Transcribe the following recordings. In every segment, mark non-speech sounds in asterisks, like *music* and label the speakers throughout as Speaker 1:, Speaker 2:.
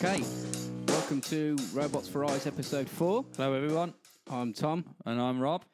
Speaker 1: Okay, welcome to Robots for Eyes episode 4.
Speaker 2: Hello, everyone,
Speaker 1: I'm Tom.
Speaker 2: and I'm Rob.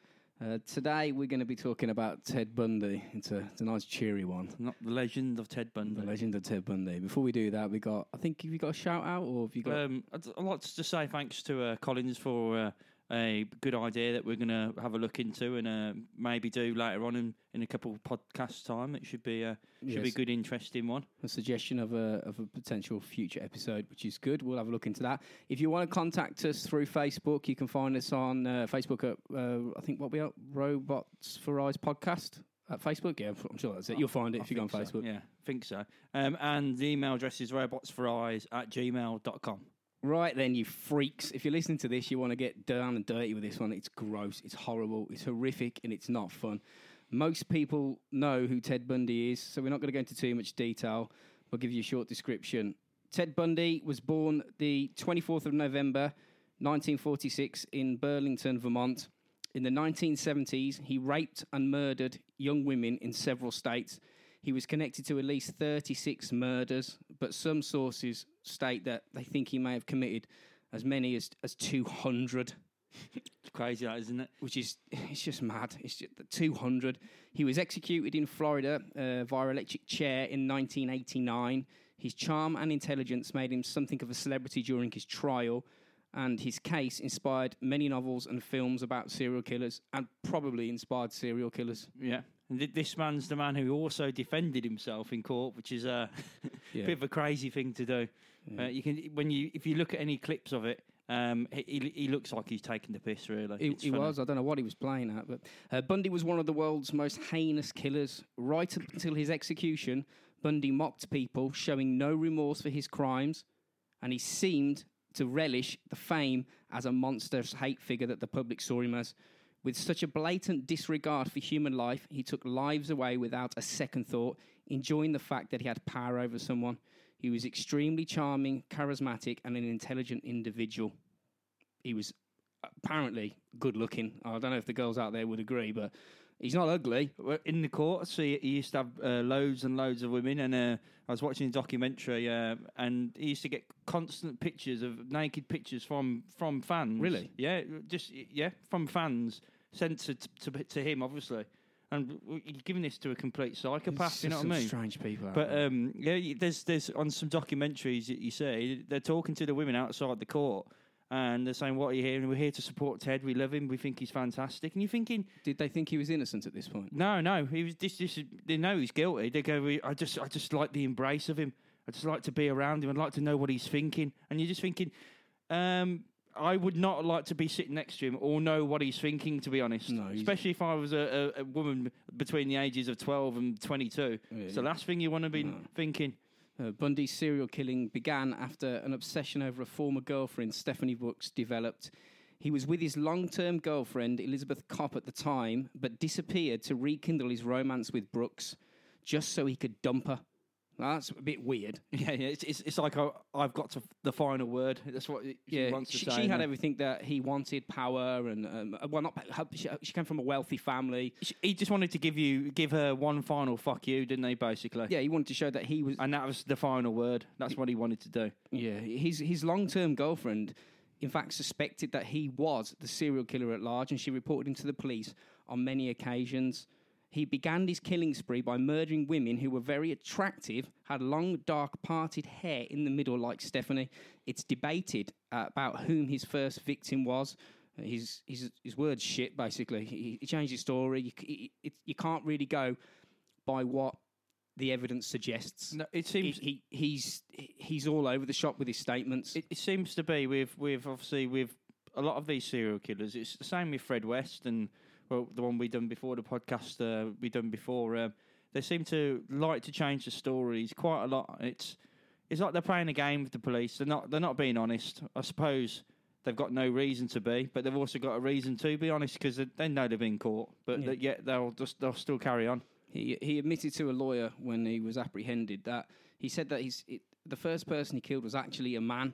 Speaker 1: Uh, today we're going to be talking about Ted Bundy. It's a, it's a nice cheery one.
Speaker 2: Not the legend of Ted Bundy.
Speaker 1: The legend of Ted Bundy. Before we do that, we got, I think, have you got a shout out or have you got.
Speaker 2: Um, I'd, I'd like to just say thanks to uh, Collins for uh, a good idea that we're going to have a look into and uh, maybe do later on in, in a couple of podcasts time. It should be a should be a good, interesting one.
Speaker 1: a suggestion of a of a potential future episode, which is good. We'll have a look into that. If you want to contact us through Facebook, you can find us on uh, Facebook at uh, I think what we are Robots for Eyes podcast at Facebook. Yeah, I'm sure that's it. You'll find it if you go on
Speaker 2: so.
Speaker 1: Facebook.
Speaker 2: Yeah, I think so. Um, and the email address is robotsforeyes at gmail.com.
Speaker 1: Right then, you freaks. If you're listening to this, you want to get down and dirty with this one. It's gross, it's horrible, it's horrific, and it's not fun. Most people know who Ted Bundy is, so we're not going to go into too much detail. We'll give you a short description. Ted Bundy was born the 24th of November, 1946, in Burlington, Vermont. In the 1970s, he raped and murdered young women in several states. He was connected to at least 36 murders, but some sources state that they think he may have committed as many as, as 200,
Speaker 2: It's crazy, that, isn't it?
Speaker 1: which is it's just mad. It's just 200. He was executed in Florida uh, via electric chair in 1989. His charm and intelligence made him something of a celebrity during his trial, and his case inspired many novels and films about serial killers, and probably inspired serial killers.
Speaker 2: Yeah. And th- this man's the man who also defended himself in court, which is a *laughs*
Speaker 1: Yeah.
Speaker 2: bit of a crazy thing to do. Uh, you can when you if you look at any clips of it, um, he, he he looks like he's taking the piss. Really,
Speaker 1: He, he was. I don't know what he was playing at, but uh, Bundy was one of the world's most heinous killers. Right up until his execution, Bundy mocked people, showing no remorse for his crimes, and he seemed to relish the fame as a monstrous hate figure that the public saw him as. With such a blatant disregard for human life, he took lives away without a second thought, enjoying the fact that he had power over someone. He was extremely charming, charismatic, and an intelligent individual he was apparently good looking. I don't know if the girls out there would agree, but he's not ugly.
Speaker 2: In the court, see he used to have uh, loads and loads of women, and uh, I was watching a documentary, uh, and he used to get constant pictures of naked pictures from from fans.
Speaker 1: Really?
Speaker 2: Yeah, just yeah, from fans sent to to, to him, obviously. And you're giving this to a complete psychopath, you know what I mean?
Speaker 1: Strange people.
Speaker 2: But
Speaker 1: there.
Speaker 2: um, yeah, there's there's on some documentaries that you see they're talking to the women outside the court, and they're saying, "What are you here? And we're here to support Ted. We love him. We think he's fantastic." And you're thinking,
Speaker 1: did they think he was innocent at this point?
Speaker 2: no, no, he was. This, this, they know he's guilty. They go, I just, I just like the embrace of him. I just like to be around him. I'd like to know what he's thinking. And you're just thinking, um, I would not like to be sitting next to him or know what he's thinking. To be honest,
Speaker 1: No, he's-
Speaker 2: especially if I was a, a, a woman between the ages of twelve and twenty-two.
Speaker 1: Yeah,
Speaker 2: it's the last thing you want to be thinking.
Speaker 1: Uh, Bundy's serial killing began after an obsession over a former girlfriend, Stephanie Brooks, developed. He was with his long term girlfriend, Elizabeth Kopp, at the time, but disappeared to rekindle his romance with Brooks just so he could dump her. That's a bit weird. *laughs*
Speaker 2: Yeah, yeah. It's it's, it's like I, I've got to the final word. That's what she
Speaker 1: Yeah,
Speaker 2: wants to
Speaker 1: she,
Speaker 2: say.
Speaker 1: she had everything that he wanted: power and um, well, not she, she came from a wealthy family.
Speaker 2: she- He just wanted to give you give her one final fuck you, didn't he? Basically,
Speaker 1: Yeah, he wanted to show that he was
Speaker 2: And that was the final word. That's what he wanted to do.
Speaker 1: Yeah, his his long term girlfriend, in fact, suspected that he was the serial killer at large, and she reported him to the police on many occasions. He began his killing spree by murdering women who were very attractive, had long, dark, parted hair in the middle, like Stephanie. It's debated uh, about whom his first victim was. His his his words shit. Basically, he, he changed his story. You, it, it, you can't really go by what the evidence suggests.
Speaker 2: No, it
Speaker 1: He,
Speaker 2: seems
Speaker 1: he he's he's all over the shop with his statements.
Speaker 2: it, it seems to be with with obviously with a lot of these serial killers. It's the same with Fred West and well, the one we done before the podcast uh, we done before. Um, they seem to like to change the stories quite a lot. It's it's like they're playing a game with the police. They're not they're not being honest. I suppose they've got no reason to be, but they've also got a reason to be honest because they, they know they've been caught. But
Speaker 1: Yeah.
Speaker 2: that yet they'll just they'll still carry on.
Speaker 1: He he admitted to a lawyer when he was apprehended that he said that he's it, the first person he killed was actually a man.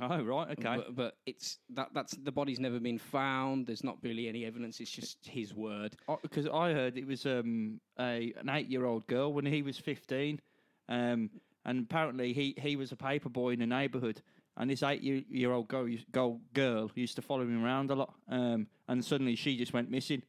Speaker 2: Oh right, okay.
Speaker 1: But, but it's that that's the body's never been found. There's not really any evidence. It's just his word.
Speaker 2: because I heard it was um, a an eight year old girl when he was fifteen, um, and apparently he he was a paper boy in the neighbourhood. And this eight-year-old girl, girl, girl used to follow him around a lot, um, and suddenly she just went missing,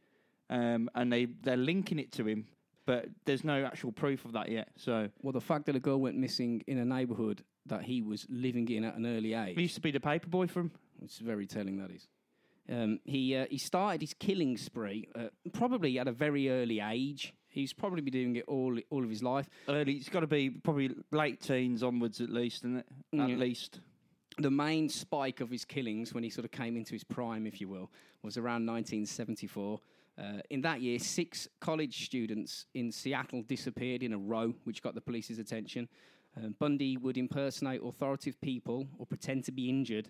Speaker 2: um, and they they're linking it to him, but there's no actual proof of that yet. So
Speaker 1: Well, the fact that a girl went missing in a neighbourhood that he was living in at an early age,
Speaker 2: he used to be the paper boy for him.
Speaker 1: it's very telling. That is. Um, he uh, he started his killing spree uh, probably at a very early age. He's probably been doing it all all of his life.
Speaker 2: Early, it's got to be probably late teens onwards at least, isn't it? At
Speaker 1: Yeah.
Speaker 2: least.
Speaker 1: the main spike of his killings when he sort of came into his prime, if you will, was around 1974. Uh, in that year, six college students in Seattle disappeared in a row, which got the police's attention. Um, Bundy would impersonate authoritative people or pretend to be injured.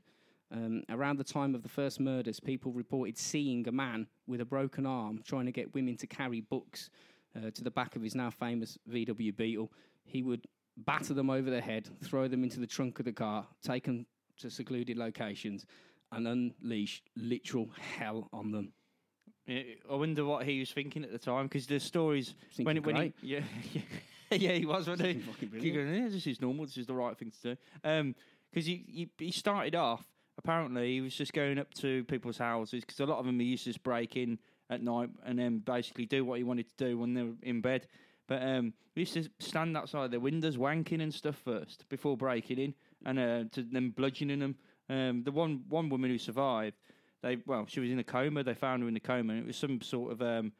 Speaker 1: Um, around the time of the first murders, people reported seeing a man with a broken arm trying to get women to carry books uh, to the back of his now famous VW Beetle. He would batter them over the head, throw them into the trunk of the car, take them to secluded locations, and unleash literal hell on them.
Speaker 2: I wonder what he was thinking at the time because the stories when when he, *laughs* yeah yeah *laughs* yeah he was wasn't he?
Speaker 1: Fucking
Speaker 2: Keep
Speaker 1: brilliant.
Speaker 2: going, yeah, this is normal. This is the right thing to do. Because he, he he started off apparently he was just going up to people's houses because a lot of them he used to just break in at night and then basically do what he wanted to do when they were in bed. But um, he used to stand outside their windows wanking and stuff first before breaking in and uh, to them bludgeoning them. Um, the one one woman who survived, they well she was in a coma. They found her in a coma. And it was some sort of um,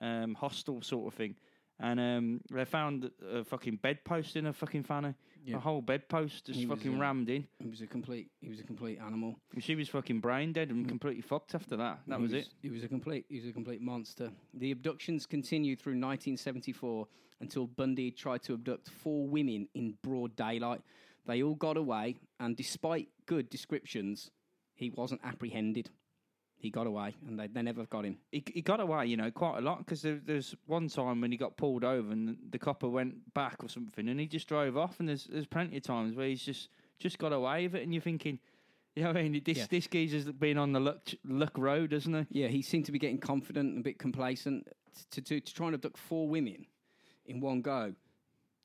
Speaker 2: um, hostel sort of thing. And um, they found a fucking bedpost in a fucking fanny.
Speaker 1: Yeah.
Speaker 2: A whole bedpost just
Speaker 1: He was,
Speaker 2: fucking
Speaker 1: uh,
Speaker 2: rammed in.
Speaker 1: He was a complete. He was a complete animal.
Speaker 2: And she was fucking brain dead and completely fucked after that. That
Speaker 1: He
Speaker 2: was, it.
Speaker 1: He was a complete. He was a complete monster. The abductions continued through 1974 until Bundy tried to abduct four women in broad daylight. They all got away, and despite good descriptions, he wasn't apprehended. He got away, and they, they never got him.
Speaker 2: He, he got away, you know, quite a lot because there, there's one time when he got pulled over and the copper went back or something and he just drove off. And there's there's plenty of times where he's just just got away with it, and you're thinking, you know, what I mean, this
Speaker 1: Yeah.
Speaker 2: this geezer's been on the luck luck road, hasn't he?
Speaker 1: Yeah, he seemed to be getting confident and a bit complacent to, to, to try and abduct four women in one go.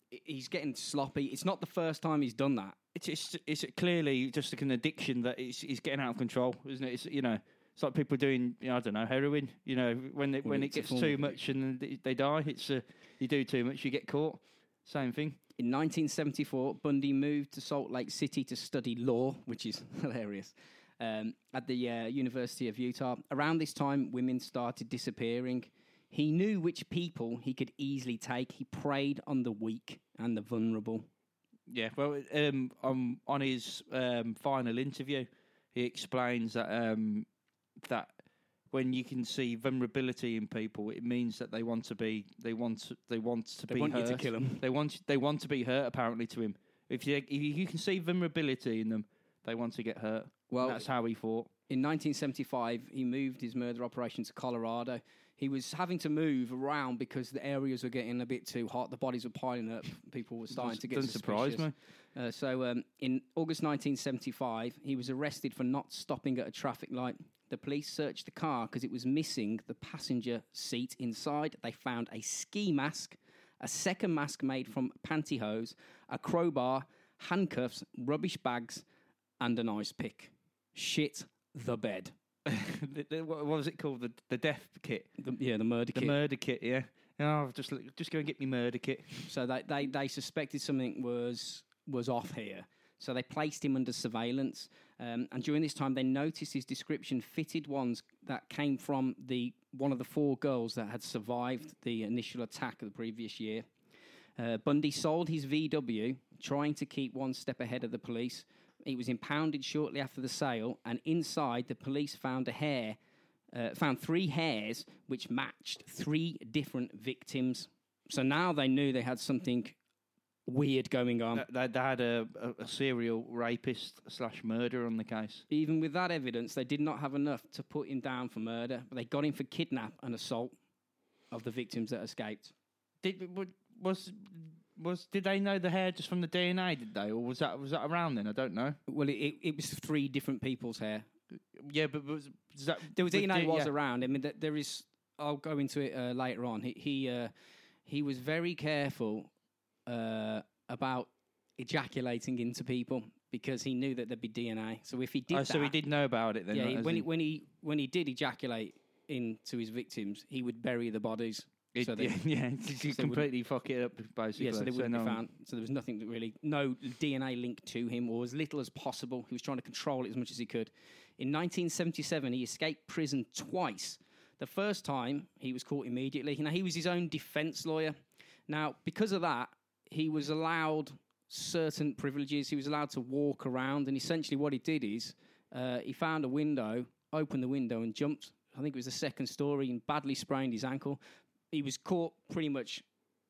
Speaker 1: He's getting sloppy. It's not the first time he's done that.
Speaker 2: It's it's, it's clearly just like an addiction that is is getting out of control, isn't it? It's you know. It's like people doing, you know, I don't know, heroin. You know, when it, when it gets too much and they- they die, it's uh, you do too much, you get caught. Same thing.
Speaker 1: In 1974, Bundy moved to Salt Lake City to study law, which is *laughs* hilarious, um, at the uh, University of Utah. Around this time, women started disappearing. He knew which people he could easily take. He preyed on the weak and the vulnerable.
Speaker 2: Yeah, well, um, um, on his um, final interview, he explains that um, that when you can see vulnerability in people, it means that they want to be they want to, they want to
Speaker 1: They
Speaker 2: be
Speaker 1: want you
Speaker 2: hurt.
Speaker 1: to kill 'em.
Speaker 2: They want they want to be hurt. Apparently, to him, if you if you can see vulnerability in them, they want to get hurt.
Speaker 1: Well,
Speaker 2: that's how he fought.
Speaker 1: In 1975, he moved his murder operation to Colorado. He was having to move around because the areas were getting a bit too hot. The bodies were piling up. People were starting to get
Speaker 2: Doesn't surprise me.
Speaker 1: Uh, so, um, in August 1975, he was arrested for not stopping at a traffic light. The police searched the car because it was missing the passenger seat inside. They found a ski mask, a second mask made from pantyhose, a crowbar, handcuffs, rubbish bags, and an ice pick. Shit the bed. *laughs*
Speaker 2: The- the- what was it called? The the death kit,
Speaker 1: The, yeah, the murder
Speaker 2: the
Speaker 1: kit.
Speaker 2: murder kit. Yeah. Oh, just just go and get me murder kit.
Speaker 1: so they, they, they suspected something was was off here. So they placed him under surveillance. Um, and during this time, they noticed his description fitted ones that came from the one of the four girls that had survived the initial attack of the previous year. Uh, Bundy sold his VW, trying to keep one step ahead of the police. It was impounded shortly after the sale, and inside the police found a hair, uh, found three hairs which matched three different victims. So now they knew they had something weird going on.
Speaker 2: They, they, had a, a, a serial rapist slash murderer on the case.
Speaker 1: Even with that evidence, they did not have enough to put him down for murder, but they got him for kidnap and assault of the victims that escaped.
Speaker 2: Did was was did they know the hair just from the DNA? Did they, or was that was that around then? I don't know.
Speaker 1: Well, it, it, it was three different people's hair.
Speaker 2: Yeah, but was, was that
Speaker 1: There was DNA was
Speaker 2: yeah.
Speaker 1: around. I mean, th- there is. I'll go into it uh, later on. He he uh, he was very careful uh, about ejaculating into people because he knew that there'd be DNA. So if he did,
Speaker 2: Oh, so he did know about it then.
Speaker 1: Yeah,
Speaker 2: right,
Speaker 1: he- when he, when he when he did ejaculate into his victims, he would bury the bodies.
Speaker 2: it- *laughs*
Speaker 1: so they-
Speaker 2: yeah, yeah, to completely fuck it up, basically.
Speaker 1: Yeah, so they wouldn't
Speaker 2: no
Speaker 1: be found. So there was nothing that really, no DNA link to him, or as little as possible. He was trying to control it as much as he could. In 1977, he escaped prison twice. The first time, he was caught immediately. Now, he was his own defense lawyer. Now, because of that, he was allowed certain privileges. He was allowed to walk around, and essentially, what he did is uh, he found a window, opened the window, and jumped. I think it was the second story, and badly sprained his ankle. He was caught pretty much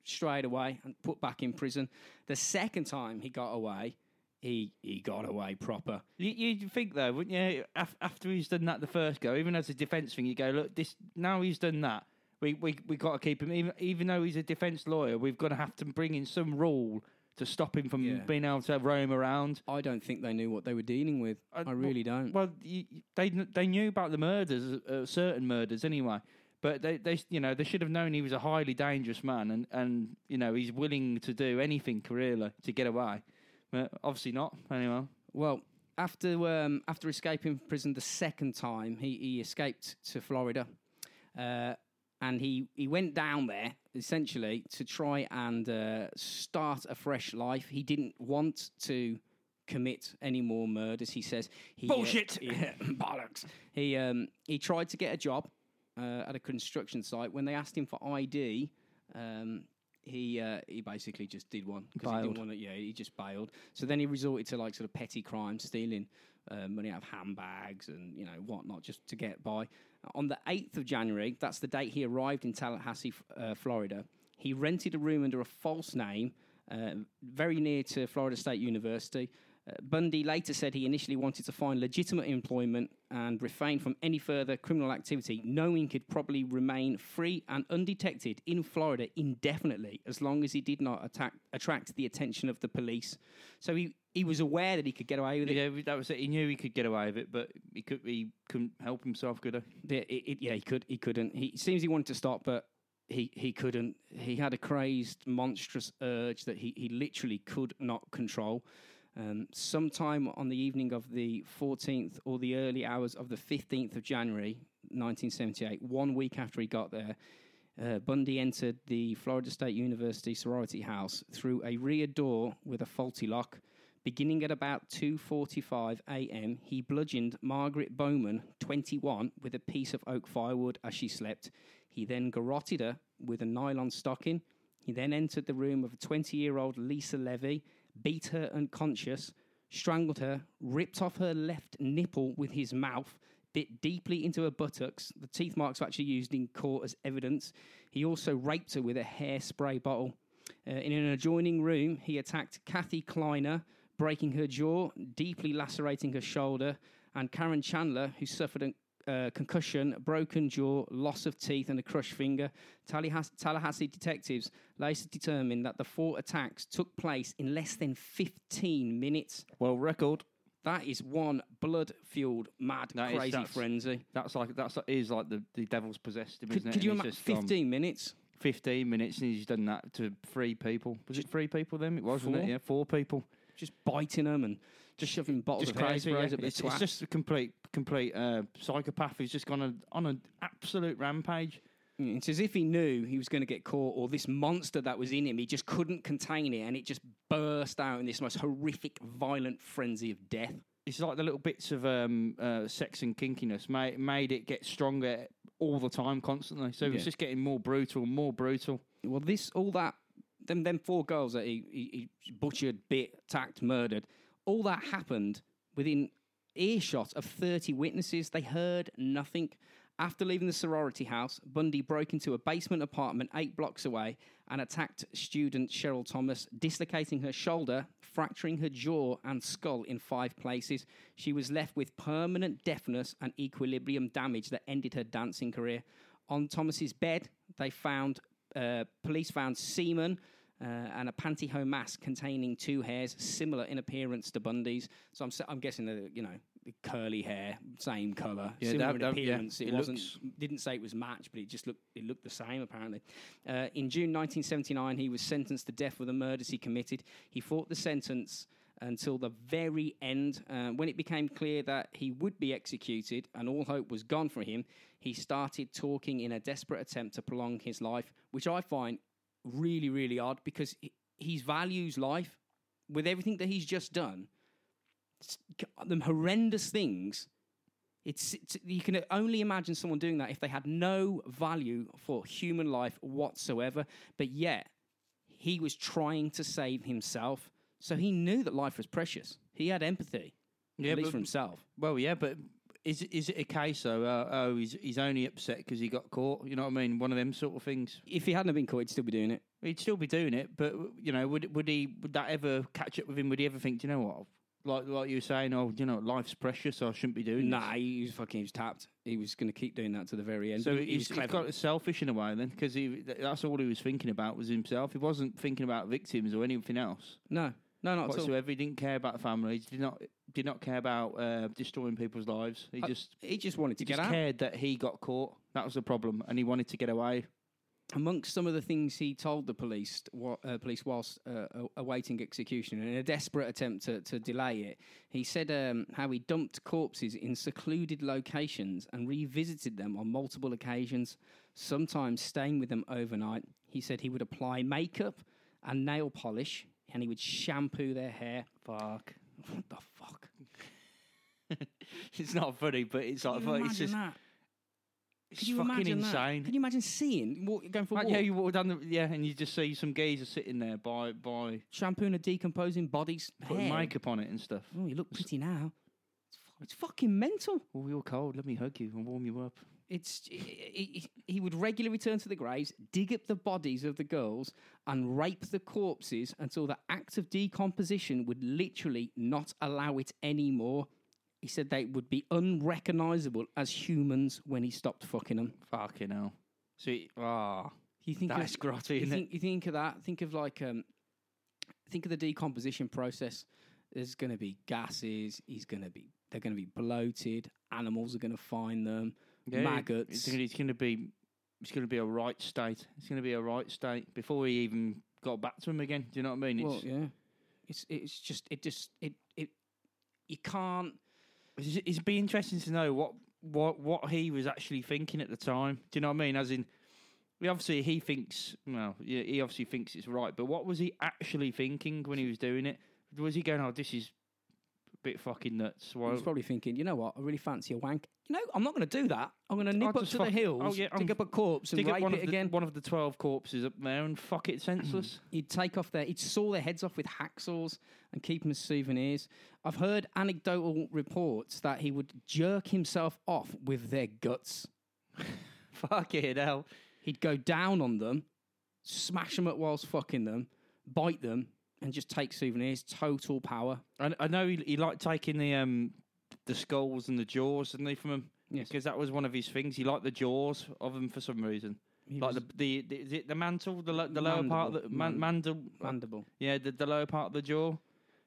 Speaker 1: straight away and put back in prison. The second time he got away, he he got away proper.
Speaker 2: You, you'd think though, wouldn't you? After he's done that the first go, even as a defence thing, you go, look, this now he's done that. We we we got to keep him, even even though he's a defence lawyer. We've got to have to bring in some rule to stop him from
Speaker 1: Yeah.
Speaker 2: being able to roam around.
Speaker 1: I don't think they knew what they were dealing with.
Speaker 2: Uh,
Speaker 1: I really don't.
Speaker 2: Well, you, they kn- they knew about the murders, uh, certain murders anyway. But they, they, you know, they should have known he was a highly dangerous man, and, and you know he's willing to do anything really to get away. But obviously not. Anyway,
Speaker 1: Well, after um, after escaping from prison the second time, he, he escaped to Florida, uh, and he, he went down there essentially to try and uh, start a fresh life. He didn't want to commit any more murders. He says he, uh,
Speaker 2: Bullshit. *laughs*
Speaker 1: bollocks. He um, he tried to get a job uh, at a construction site. When they asked him for ID, um, he uh, he basically just did one because he didn't want to. Yeah, he just bailed. So then he resorted to like sort of petty crimes, stealing uh, money out of handbags and you know whatnot, just to get by. On the eighth of January, that's the date he arrived in Tallahassee, uh, Florida. He rented a room under a false name, uh, very near to Florida State University. Uh, Bundy later said he initially wanted to find legitimate employment and refrain from any further criminal activity, knowing he'd probably remain free and undetected in Florida indefinitely as long as he did not attack, attract the attention of the police. So he, he was aware that he could get away with it.
Speaker 2: yeah, that was it. He knew he could get away with it, but he could he couldn't help himself, could he?
Speaker 1: Yeah, it, it, yeah, he could. He couldn't. He seems he wanted to stop, but he, he couldn't. He had a crazed, monstrous urge that he, he literally could not control. Um, sometime on the evening of the 14th or the early hours of the 15th of January 1978, one week after he got there, uh, Bundy entered the Florida State University sorority house through a rear door with a faulty lock. Beginning at about 2:45 a.m., he bludgeoned Margaret Bowman, 21, with a piece of oak firewood as she slept. He then garroted her with a nylon stocking. He then entered the room of 20-year-old Lisa Levy, beat her unconscious, strangled her, ripped off her left nipple with his mouth, bit deeply into her buttocks. The teeth marks were actually used in court as evidence. He also raped her with a hairspray bottle. Uh, in an adjoining room, he attacked Kathy Kleiner, breaking her jaw, deeply lacerating her shoulder, and Karen Chandler, who suffered uh, concussion, broken jaw, loss of teeth, and a crushed finger. Tallahassee, Tallahassee detectives later determined that the four attacks took place in less than 15 minutes.
Speaker 2: Well, record.
Speaker 1: That is one blood-fueled, mad,
Speaker 2: That is-
Speaker 1: crazy
Speaker 2: that's-
Speaker 1: frenzy.
Speaker 2: That's like that's is like the, the devil's possessed him,
Speaker 1: Could,
Speaker 2: isn't it?
Speaker 1: could you
Speaker 2: And
Speaker 1: imagine
Speaker 2: just gone
Speaker 1: 15 minutes?
Speaker 2: 15 minutes and he's done that to three people. Was it three people then? It was, wasn't
Speaker 1: Four?
Speaker 2: it? Yeah, four people.
Speaker 1: Just biting them and just shoving bottles
Speaker 2: Just
Speaker 1: of
Speaker 2: crazy. yeah.
Speaker 1: up their
Speaker 2: It's, it's just a complete, complete uh, psychopath who's just gone on, on an absolute rampage.
Speaker 1: Mm, It's as if he knew he was going to get caught, or this monster that was in him, he just couldn't contain it, and it just burst out in this most horrific, violent frenzy of death.
Speaker 2: It's like the little bits of um, uh, sex and kinkiness made, made it get stronger all the time, constantly. So
Speaker 1: Yeah.
Speaker 2: it's just getting more brutal, more brutal.
Speaker 1: Well, this, all that, them, them four girls that he, he, he butchered, bit, attacked, murdered, all that happened within earshot of 30 witnesses. They heard nothing. After leaving the sorority house, Bundy broke into a basement apartment eight blocks away and attacked student Cheryl Thomas, dislocating her shoulder, fracturing her jaw and skull in five places. She was left with permanent deafness and equilibrium damage that ended her dancing career. On Thomas's bed, they found uh, police found semen uh, and a pantyhose mask containing two hairs similar in appearance to Bundy's. So I'm, I'm guessing that you know curly hair, same colour,
Speaker 2: Yeah,
Speaker 1: similar
Speaker 2: that- that- yeah,
Speaker 1: appearance. it
Speaker 2: it
Speaker 1: wasn't. Didn't say it was matched, but it just looked. It looked the same apparently. Uh, in June 1979, he was sentenced to death for the murders he committed. He fought the sentence until the very end. Uh, when it became clear that he would be executed and all hope was gone for him, he started talking in a desperate attempt to prolong his life, which I find really, really odd because he, he values life with everything that he's just done. s- c- The horrendous things. It's, it's you can only imagine someone doing that if they had no value for human life whatsoever. But yet, he was trying to save himself, so he knew that life was precious. He had empathy,
Speaker 2: Yeah,
Speaker 1: at least
Speaker 2: but-
Speaker 1: for himself.
Speaker 2: Well, yeah, but is it- is it a case though? Uh, oh, he's he's only upset because he got caught. You know what I mean? One of them sort of things.
Speaker 1: If he hadn't have been caught, he'd still be doing it.
Speaker 2: He'd still be doing it, but you know, would would he would that ever catch up with him? Would he ever think, "Do you know what? Like like you were saying, oh, you know, life's precious, so I shouldn't be doing
Speaker 1: Nah, he was fucking. He was tapped. He was going to keep doing that to the very end.
Speaker 2: So
Speaker 1: he, he
Speaker 2: he's, he's got selfish in a way then, because that's all he was thinking about was himself. He wasn't thinking about victims or anything else
Speaker 1: no, no, not at all.
Speaker 2: whatsoever. He didn't care about the family. He did not did not care about uh, destroying people's lives. He
Speaker 1: Uh,
Speaker 2: just
Speaker 1: He just wanted to
Speaker 2: he
Speaker 1: get
Speaker 2: just
Speaker 1: out.
Speaker 2: cared that he got caught. That was the problem, and he wanted to get away.
Speaker 1: Amongst some of the things he told the police, uh, police whilst uh, awaiting execution, in a desperate attempt to, to delay it, he said um, how he dumped corpses in secluded locations and revisited them on multiple occasions, sometimes staying with them overnight. He said he would apply makeup and nail polish, and he would shampoo their hair.
Speaker 2: Fuck. *laughs*
Speaker 1: What the fuck? *laughs*
Speaker 2: it's not funny, but it's like
Speaker 1: Can you
Speaker 2: it's
Speaker 1: imagine
Speaker 2: just
Speaker 1: that?
Speaker 2: it's
Speaker 1: you
Speaker 2: fucking
Speaker 1: imagine that?
Speaker 2: insane.
Speaker 1: Can you imagine seeing walk, going for a
Speaker 2: Like,
Speaker 1: walk,
Speaker 2: yeah, you walk down the yeah, and you just see some geezer sitting there by by
Speaker 1: shampooing a decomposing body's
Speaker 2: putting
Speaker 1: hair?
Speaker 2: makeup on it and stuff.
Speaker 1: Oh, you look pretty now. It's, fu- it's fucking mental.
Speaker 2: Oh, you're cold. Let me hug you and warm you up.
Speaker 1: It's he, he would regularly return to the graves, dig up the bodies of the girls, and rape the corpses until the act of decomposition would literally not allow it anymore. He said they would be unrecognizable as humans when he stopped fucking them.
Speaker 2: Fucking hell. See, ah,
Speaker 1: You think
Speaker 2: that's grotty,
Speaker 1: you think, you think of that? Think of like um, think of the decomposition process. There's going to be gases. He's going to be. They're going to be bloated. Animals are going to find them.
Speaker 2: Yeah,
Speaker 1: maggots.
Speaker 2: It's it's gonna be, it's gonna be a right state. It's gonna be a right state before he even got back to him again. Do you know what I mean?
Speaker 1: Well,
Speaker 2: It's,
Speaker 1: yeah. It's it's just it just it it you can't.
Speaker 2: it's, it'd be interesting to know what what what he was actually thinking at the time. Do you know what I mean? As in, we obviously he thinks well, yeah, he obviously thinks it's right, but what was he actually thinking when he was doing it? Was he going, "Oh, this is bit fucking nuts"? Why,
Speaker 1: was probably thinking, you know what? I really fancy a wank. You know, I'm not going to do that. I'm going to nip up to the hills,
Speaker 2: oh, yeah,
Speaker 1: dig
Speaker 2: I'm-
Speaker 1: up a corpse, and
Speaker 2: dig up
Speaker 1: rape
Speaker 2: one
Speaker 1: it
Speaker 2: of the,
Speaker 1: again.
Speaker 2: one of the twelve corpses up there and fuck it senseless. Mm.
Speaker 1: He'd take off their, he'd saw their heads off with hacksaws and keep them as souvenirs. I've heard anecdotal reports that he would jerk himself off with their guts. *laughs*
Speaker 2: fuck it, hell.
Speaker 1: He'd go down on them, smash them up whilst fucking them, bite them, and just take souvenirs. Total power.
Speaker 2: I, I know he, he liked taking the um the skulls and the jaws, didn't he, from him?
Speaker 1: Yes.
Speaker 2: Because that was one of his things. He liked the jaws of them for some reason.
Speaker 1: He
Speaker 2: like
Speaker 1: was
Speaker 2: the, the the is it the mantle, the the lower part, of the
Speaker 1: Mandible.
Speaker 2: man,
Speaker 1: Man-
Speaker 2: mandel,
Speaker 1: mandible.
Speaker 2: yeah, the, the lower part of the jaw.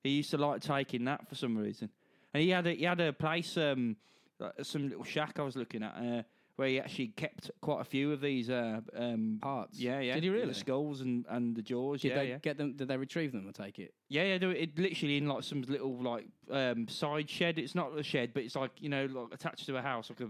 Speaker 2: He used to like taking that for some reason. And he had a, he had a place, um, like some little shack I was looking at, uh, where he actually kept quite a few of these uh, um,
Speaker 1: Parts.
Speaker 2: Yeah, yeah.
Speaker 1: Did he really?
Speaker 2: The skulls and, and the jaws.
Speaker 1: Did
Speaker 2: yeah,
Speaker 1: they
Speaker 2: yeah.
Speaker 1: get them? Did they retrieve them? I take it.
Speaker 2: Yeah, yeah, do it, it literally in like some little like um, side shed. It's not a shed, but it's like you know, like attached to a house, like a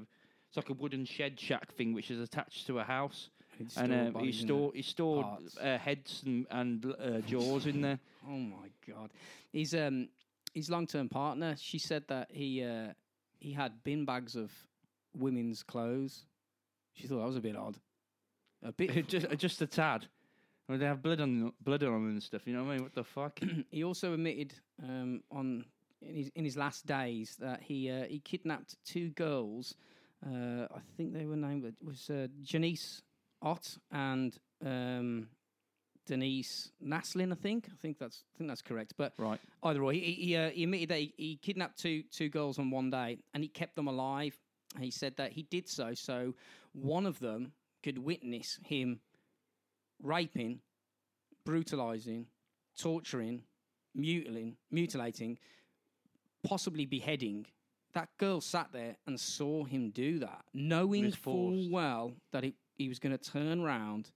Speaker 2: it's like a wooden shed shack thing, which is attached to a house.
Speaker 1: He'd
Speaker 2: and
Speaker 1: store
Speaker 2: um, he
Speaker 1: in
Speaker 2: stored he stored uh, heads and, and uh, jaws in there.
Speaker 1: there. *laughs* Oh my god. His um his long term partner. She said that he uh he had bin bags of women's clothes. She thought that was a bit odd. A bit. *laughs*
Speaker 2: just just a tad. I mean, they have blood on blood on them and stuff. You know what I mean? What the fuck? *clears throat*
Speaker 1: he also admitted um, on in his in his last days that he uh, he kidnapped two girls. Uh, I think they were named it was uh, Janice Ott and um, Denise Naslund. I think I think that's I think that's correct. But
Speaker 2: right.
Speaker 1: either way, he he, uh, he admitted that he, he kidnapped two two girls on one day and he kept them alive. And he said that he did so so one of them could witness him raping, brutalizing, torturing, mutilating, mutilating, possibly beheading that girl sat there and saw him do that, knowing full well that it, he was going to turn round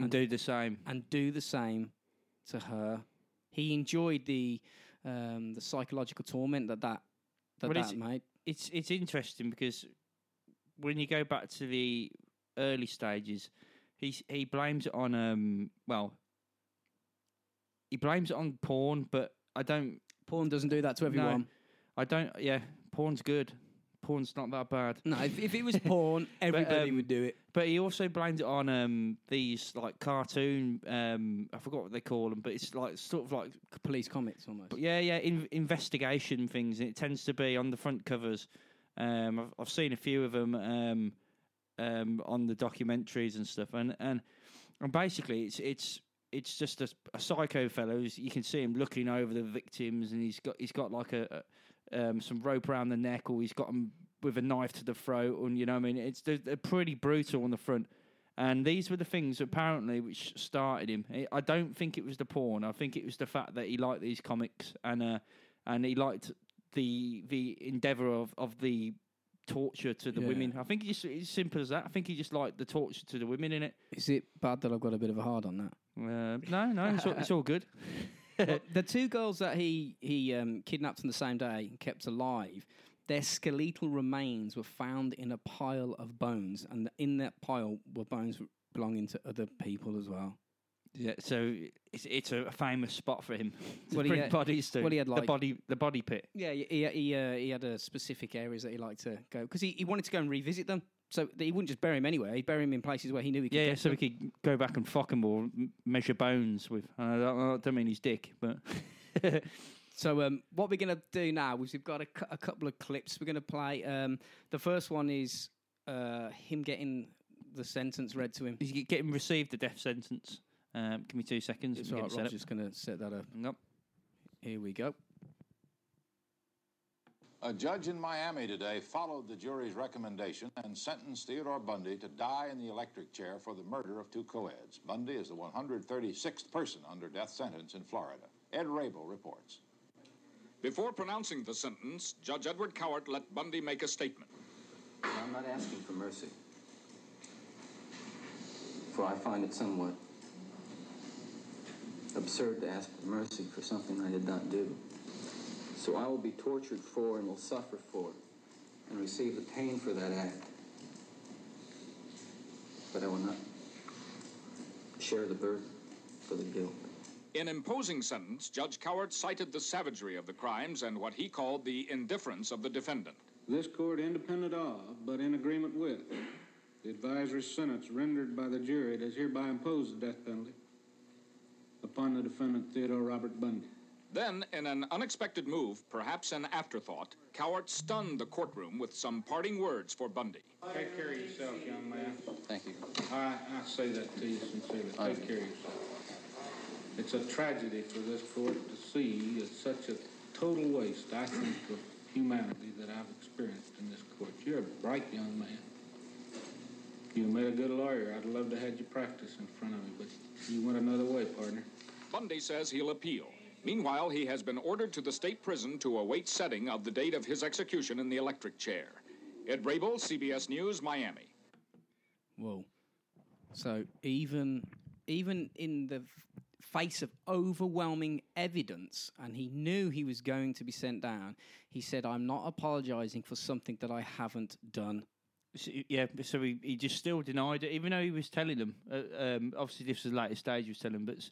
Speaker 2: and do the same.
Speaker 1: and do the same to her. He enjoyed the um, the psychological torment that that that,
Speaker 2: Well,
Speaker 1: that made.
Speaker 2: It's it's interesting because when you go back to the early stages, he he blames it on um well he blames it on porn, but I don't
Speaker 1: Porn doesn't do that to
Speaker 2: No.
Speaker 1: everyone.
Speaker 2: I don't yeah porn's good. Porn's not that bad.
Speaker 1: No, if, if it was *laughs* porn, everybody
Speaker 2: um,
Speaker 1: would do it.
Speaker 2: But he also blamed it on um, these like cartoon. Um, I forgot what they call them, but it's like sort of like
Speaker 1: Police comics almost.
Speaker 2: But yeah, yeah, in, investigation things. And It tends to be on the front covers. Um, I've, I've seen a few of them um, um, on the documentaries and stuff, and and and basically it's it's it's just a, a psycho fellow. who's- You can see him looking over the victims, and he's got he's got like a, a um, some rope around the neck, or he's got them with a knife to the throat, and you know, I mean, it's they're, they're pretty brutal on the front. And these were the things apparently which started him. I- don't think it was the porn. I think it was the fact that he liked these comics and uh, and he liked the the endeavour of, of the torture to the
Speaker 1: Yeah.
Speaker 2: women. I think it's it's simple as that. I think he just liked the torture to the women in it.
Speaker 1: Is it bad that I've got a bit of a hard on that?
Speaker 2: Uh, no, no, it's all, it's all good. *laughs*
Speaker 1: Well, *laughs* the two girls that he he um, kidnapped on the same day and kept alive, their skeletal remains were found in a pile of bones, and in that pile were bones belonging to other people as well.
Speaker 2: Yeah, so it's it's a famous spot for him to
Speaker 1: Well, he
Speaker 2: bring
Speaker 1: had-
Speaker 2: bodies to.
Speaker 1: well, he had, like, the
Speaker 2: body the body pit.
Speaker 1: Yeah, he he he, uh, he had a specific areas that he liked to go because he, he wanted to go and revisit them. So he wouldn't just bury him anywhere; he'd bury him in places where he knew he could.
Speaker 2: Yeah, yeah,
Speaker 1: get
Speaker 2: so
Speaker 1: to
Speaker 2: we could go back and fuck him or m- measure bones with. I don't, I don't mean his dick, but *laughs*
Speaker 1: So um, what we're going to do now is we've got a, cou- a couple of clips we're going to play. Um, the first one is uh, him getting the sentence read to him.
Speaker 2: he's getting received the death sentence. Um, give me two seconds.
Speaker 1: It's all right,
Speaker 2: get it
Speaker 1: Rob's just going to set that up.
Speaker 2: up. Nope.
Speaker 1: Here we go.
Speaker 3: A judge in Miami today followed the jury's recommendation and sentenced Theodore Bundy to die in the electric chair for the murder of two co-eds. Bundy is the 136th person under death sentence in Florida. Ed Rabel reports.
Speaker 4: Before pronouncing the sentence, Judge Edward Cowart let Bundy make a statement.
Speaker 5: I'm not asking for mercy. For I find it somewhat absurd to ask for mercy for something I did not do. So I will be tortured for and will suffer for and receive the pain for that act. But I will not share the burden for the guilt.
Speaker 4: In imposing sentence, Judge Cowart cited the savagery of the crimes and what he called the indifference of the defendant.
Speaker 6: This court, independent of, but in agreement with, the advisory sentence rendered by the jury, does hereby impose the death penalty upon the defendant Theodore Robert Bundy.
Speaker 4: Then, in an unexpected move, perhaps an afterthought, Cowart stunned the courtroom with some parting words for Bundy.
Speaker 6: Take care of yourself, young man.
Speaker 5: Thank you.
Speaker 6: I, I say that to you sincerely. Take care of yourself. It's a tragedy for this court to see it's such a total waste, I think, of humanity that I've experienced in this court. You're a bright young man. You made a good lawyer. I'd love to have you practice in front of me, but you went another way, partner.
Speaker 4: Bundy says he'll appeal. Meanwhile, he has been ordered to the state prison to await setting of the date of his execution in the electric chair. Ed Rabel, CBS News, Miami.
Speaker 1: Whoa. So even even in the face of overwhelming evidence, and he knew he was going to be sent down, he said, "I'm not apologising for something that I haven't done."
Speaker 2: So, yeah, so he, he just still denied it, even though he was telling them. Uh, um, obviously, this was the later stage he was telling them, but s-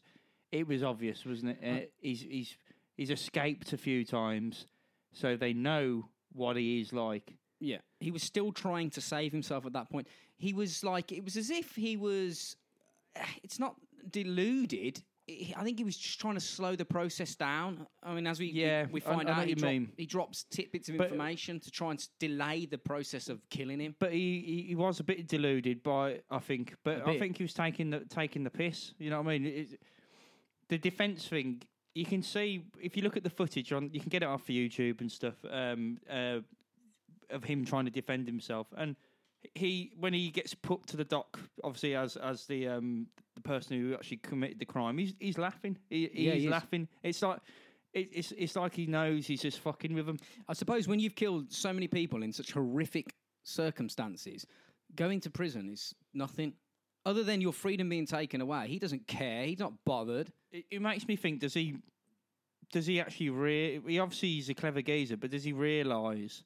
Speaker 2: it was obvious, wasn't it? Uh, he's he's he's escaped a few times, so they know what he is like.
Speaker 1: Yeah, he was still trying to save himself at that point. He was like, it was as if he was. *sighs* It's not deluded. I I think he was just trying to slow the process down. I mean, as we we-
Speaker 2: Yeah,
Speaker 1: we,
Speaker 2: I-
Speaker 1: find
Speaker 2: I know
Speaker 1: out, he, drop-
Speaker 2: mean.
Speaker 1: he drops tidbits of
Speaker 2: But-
Speaker 1: information to try and delay the process of killing him.
Speaker 2: But he, he, was a bit deluded by I think, but I think he was taking the taking the piss. You know what I mean? It, the defense thing, you can see if you look at the footage on, you can get it off YouTube and stuff um, uh, of him trying to defend himself. And he, when he gets put to the dock, obviously as as the um, the person who actually committed the crime, he's he's laughing. He,
Speaker 1: Yeah,
Speaker 2: he's
Speaker 1: he is.
Speaker 2: laughing. It's like it, it's it's like he knows he's just fucking with them.
Speaker 1: I suppose when you've killed so many people in such horrific circumstances, going to prison is nothing. Other than your freedom being taken away, he doesn't care. He's not bothered.
Speaker 2: It, it makes me think: Does he? Does he actually? Re- he obviously he's a clever geezer, but does he realise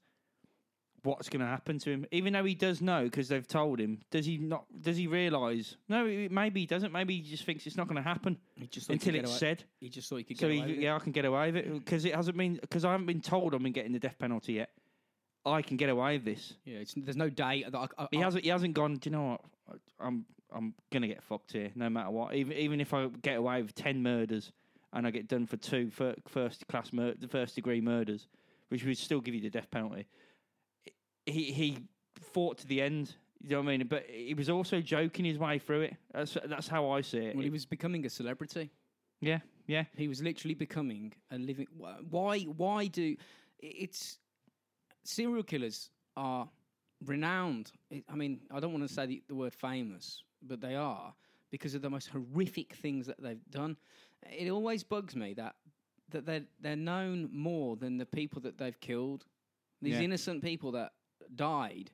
Speaker 2: what's going to happen to him? Even though he does know because they've told him, does he not? Does he realise? No, it- maybe he doesn't. Maybe he just thinks it's not going to happen
Speaker 1: He just thought he could
Speaker 2: until
Speaker 1: get
Speaker 2: it's
Speaker 1: away-
Speaker 2: said.
Speaker 1: He just thought he could
Speaker 2: So
Speaker 1: get
Speaker 2: he,
Speaker 1: away with it.
Speaker 2: yeah, I can get away with it because it hasn't been because I haven't been told I'm been getting the death penalty yet. I can get away with this.
Speaker 1: Yeah, it's, there's no date. that I, I,
Speaker 2: He
Speaker 1: I-
Speaker 2: hasn't. He hasn't gone. Do you know what? I'm. I'm gonna get fucked here, no matter what. Even even if I get away with ten murders and I get done for two first class mur- first degree murders, which would still give you the death penalty. He he fought to the end. You know what I mean? But he was also joking his way through it. That's that's how I see it.
Speaker 1: Well, he was becoming a celebrity.
Speaker 2: yeah, yeah.
Speaker 1: He was literally becoming a living. Why? Why do? It's serial killers are renowned. I mean, I don't want to say the, the word famous, but they are because of the most horrific things that they've done. It always bugs me that that they're they're known more than the people that they've killed. These
Speaker 2: Yeah.
Speaker 1: innocent people that died.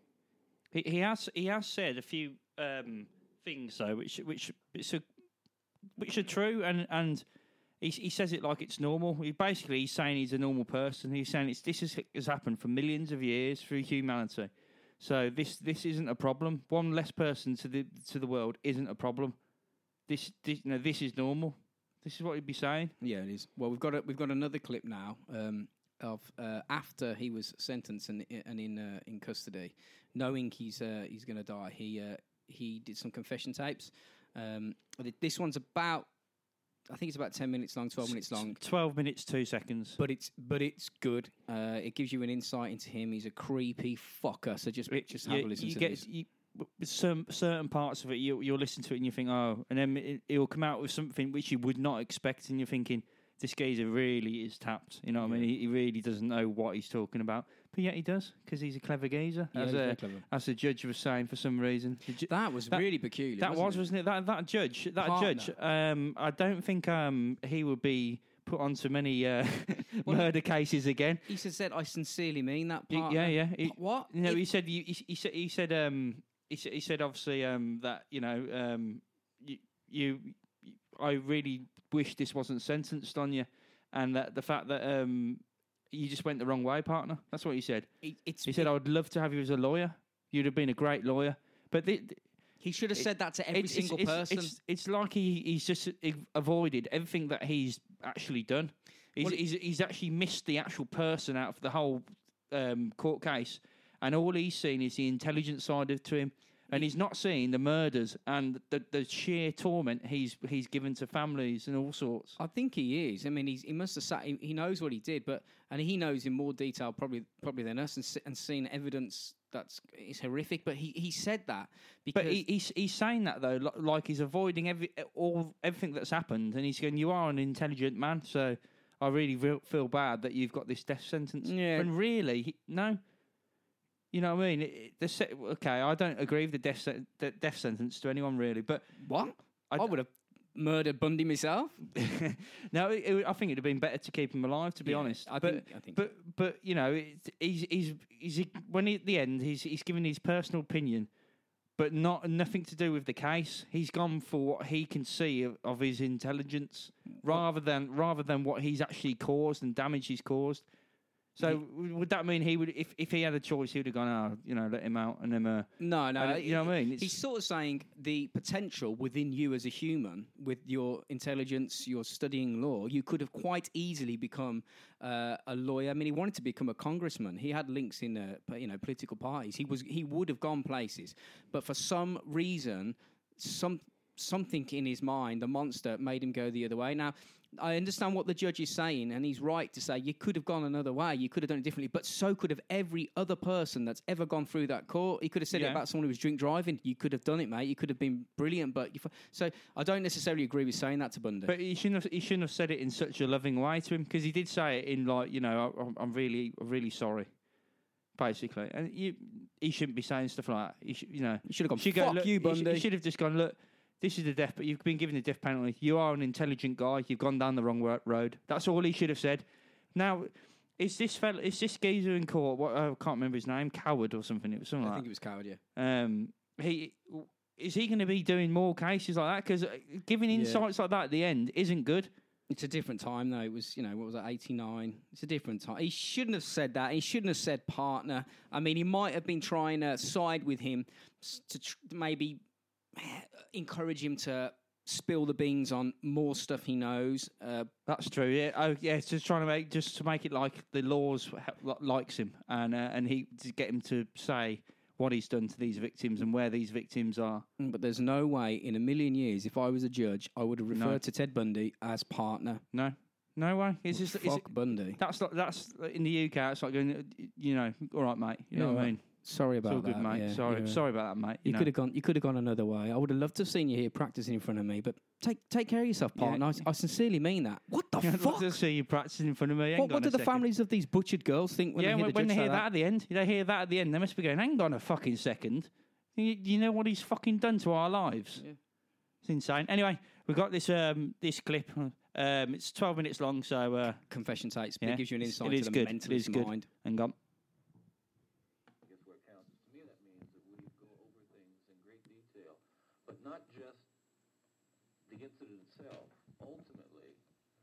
Speaker 2: He, he has he has said a few um, things though, which which it's a, which are true, and and he he says it like it's normal. He basically he's saying he's a normal person. He's saying it's this is, has happened for millions of years through humanity. So this this isn't a problem. One less person to the to the world isn't a problem. This, this you know this is normal. This is what he'd be saying.
Speaker 1: Yeah, it is. Well, we've got a, we've got another clip now um, of uh, after he was sentenced and and in uh, in custody, knowing he's uh, he's going to die. He uh, he did some confession tapes. Um, this one's about I think it's about ten minutes long, twelve minutes long.
Speaker 2: Twelve minutes two seconds.
Speaker 1: But it's but it's good. Uh, it gives you an insight into him. He's a creepy fucker. So just just have
Speaker 2: you,
Speaker 1: a listen
Speaker 2: you
Speaker 1: to
Speaker 2: get
Speaker 1: this.
Speaker 2: you, some certain parts of it, you you'll listen to it and you think, oh, and then it, it'll come out with something which you would not expect, and you're thinking, this geezer really is tapped. You know what I mean? He, he really doesn't know what he's talking about, but yet he does because he's a clever geezer,
Speaker 1: Yeah,
Speaker 2: as
Speaker 1: he's very
Speaker 2: a,
Speaker 1: clever.
Speaker 2: as the judge was saying for some reason. The ju-
Speaker 1: That was really peculiar.
Speaker 2: that
Speaker 1: wasn't
Speaker 2: was,
Speaker 1: it?
Speaker 2: wasn't it? That that judge, that
Speaker 1: Partner.
Speaker 2: judge. Um, I don't think um he would be put onto many uh, *laughs* murder cases again.
Speaker 1: He said, said, "I sincerely mean that."
Speaker 2: Y- yeah, yeah. He-
Speaker 1: what?
Speaker 2: No,
Speaker 1: If-
Speaker 2: he said you, he, he said he said um he said, he said obviously um that you know um you, you I really wish this wasn't sentenced on you, and that the fact that um you just went the wrong way, partner. That's what he said.
Speaker 1: it- it's
Speaker 2: He said I would love to have you as a lawyer. You'd have been a great lawyer, but the,
Speaker 1: He should have
Speaker 2: It-
Speaker 1: said that to every
Speaker 2: it's,
Speaker 1: single
Speaker 2: it's,
Speaker 1: person.
Speaker 2: It's, it's like he, he's just avoided everything that he's actually done. He's,
Speaker 1: Well,
Speaker 2: he's, he's actually missed the actual person out of the whole um, court case, and all he's seen is the intelligence side of to him, and he's not seeing the murders and the, the sheer torment he's he's given to families and all sorts.
Speaker 1: I think he is. I mean, he's, he must have sat. He, he knows what he did, but and he knows in more detail probably probably than us, and, and seen evidence that's is horrific. But he, he said that because
Speaker 2: But he, he's he's saying that though, like he's avoiding every all everything that's happened, and he's going, "You are an intelligent man, so I really feel bad that you've got this death sentence."
Speaker 1: Yeah.
Speaker 2: When really, he, no. You know what I mean? It, the se- okay, I don't agree with the death sen- the death sentence to anyone really, but
Speaker 1: what
Speaker 2: I
Speaker 1: would have murdered Bundy myself. *laughs*
Speaker 2: no, it, it- I think it'd have been better to keep him alive. To be
Speaker 1: Yeah,
Speaker 2: honest,
Speaker 1: I
Speaker 2: but,
Speaker 1: think- I think-
Speaker 2: but but you know, it, he's he's he's when he, at the end he's he's given his personal opinion, but not nothing to do with the case. He's gone for what he can see of, of his intelligence, rather than rather than what he's actually caused and damage he's caused. So w would that mean he would, if, if he had a choice, he would have gone, oh, you know, let him out and then, uh,
Speaker 1: No, no,
Speaker 2: And, you know what I mean?
Speaker 1: He's sort of saying the potential within you as a human, with your intelligence, your studying law, you could have quite easily become uh, a lawyer. I mean, he wanted to become a congressman. He had links in, uh, you know, political parties. He was, he would have gone places, but for some reason, some something in his mind, the monster, made him go the other way. Now. I understand what the judge is saying, and he's right to say you could have gone another way, you could have done it differently, but so could have every other person that's ever gone through that court. He could have said it about someone who was drink driving. You could have done it, mate. You could have been brilliant, but you, f- so I don't necessarily agree with saying that to Bundy.
Speaker 2: But he shouldn't have. He shouldn't have said it in such a loving way to him because he did say it in like, you know, I, I'm- I'm really, really sorry, basically. And you, he shouldn't be saying stuff like that. He should, you know,
Speaker 1: You should have gone,
Speaker 2: should
Speaker 1: "Fuck
Speaker 2: look,
Speaker 1: you,
Speaker 2: he should-
Speaker 1: Bundy."
Speaker 2: He should have just gone, look, This is the death, but you've been given the death penalty. You are an intelligent guy. You've gone down the wrong road. That's all he should have said. Now, is this fella, is this geezer in court? What I can't remember his name, Coward or something. It was something
Speaker 1: I
Speaker 2: like
Speaker 1: think it was coward. Yeah.
Speaker 2: Um, he is he going to be doing more cases like that? Because giving
Speaker 1: Yeah.
Speaker 2: insights like that at the end isn't good.
Speaker 1: It's a different time though. It was, you know, what was that, 89? It's a different time. He shouldn't have said that. He shouldn't have said partner. I mean, he might have been trying to side with him to tr- maybe encourage him to spill the beans on more stuff he knows. Uh,
Speaker 2: That's true. Yeah. Oh, yeah. it's Just trying to make just to make it like the laws likes him, and uh, and he to get him to say what he's done to these victims and where these victims are.
Speaker 1: but there's no way in a million years, if I was a judge, I would have referred
Speaker 2: No.
Speaker 1: to Ted Bundy as partner.
Speaker 2: No, no way. It's just it's,
Speaker 1: Fuck Bundy.
Speaker 2: that's like, that's in the UK. It's like going, you know, all right, mate. You know
Speaker 1: Yeah,
Speaker 2: what I mean?
Speaker 1: Sorry about
Speaker 2: all good,
Speaker 1: that.
Speaker 2: mate.
Speaker 1: yeah,
Speaker 2: sorry,
Speaker 1: yeah.
Speaker 2: sorry about that, mate.
Speaker 1: You
Speaker 2: know.
Speaker 1: could have gone. You could have gone another way. I would have loved to have seen you here practicing in front of me. But take take care of yourself, partner. I, I sincerely mean that. What the *laughs*
Speaker 2: I'd love
Speaker 1: fuck?
Speaker 2: to see you practicing in front of me. Hang
Speaker 1: What,
Speaker 2: on
Speaker 1: what
Speaker 2: a
Speaker 1: do the
Speaker 2: second.
Speaker 1: families of these butchered girls think when
Speaker 2: yeah,
Speaker 1: they hear
Speaker 2: when,
Speaker 1: the
Speaker 2: when
Speaker 1: judge
Speaker 2: they
Speaker 1: say
Speaker 2: hear that at the end, they hear that at the end. They must be going, "Hang on a fucking second. You, you know what he's fucking done to our lives?
Speaker 1: Yeah.
Speaker 2: It's insane." Anyway, we've got this um this clip. Um, it's twelve minutes long, so uh,
Speaker 1: Confession tapes. but
Speaker 2: Yeah,
Speaker 1: It gives you an insight
Speaker 2: it
Speaker 1: to
Speaker 2: is
Speaker 1: the
Speaker 2: good, it
Speaker 1: mentalist
Speaker 2: is good.
Speaker 1: mind.
Speaker 2: hang on.
Speaker 5: guess what counts. To me, that means that we go over things in great detail, but not just the incident itself. Ultimately,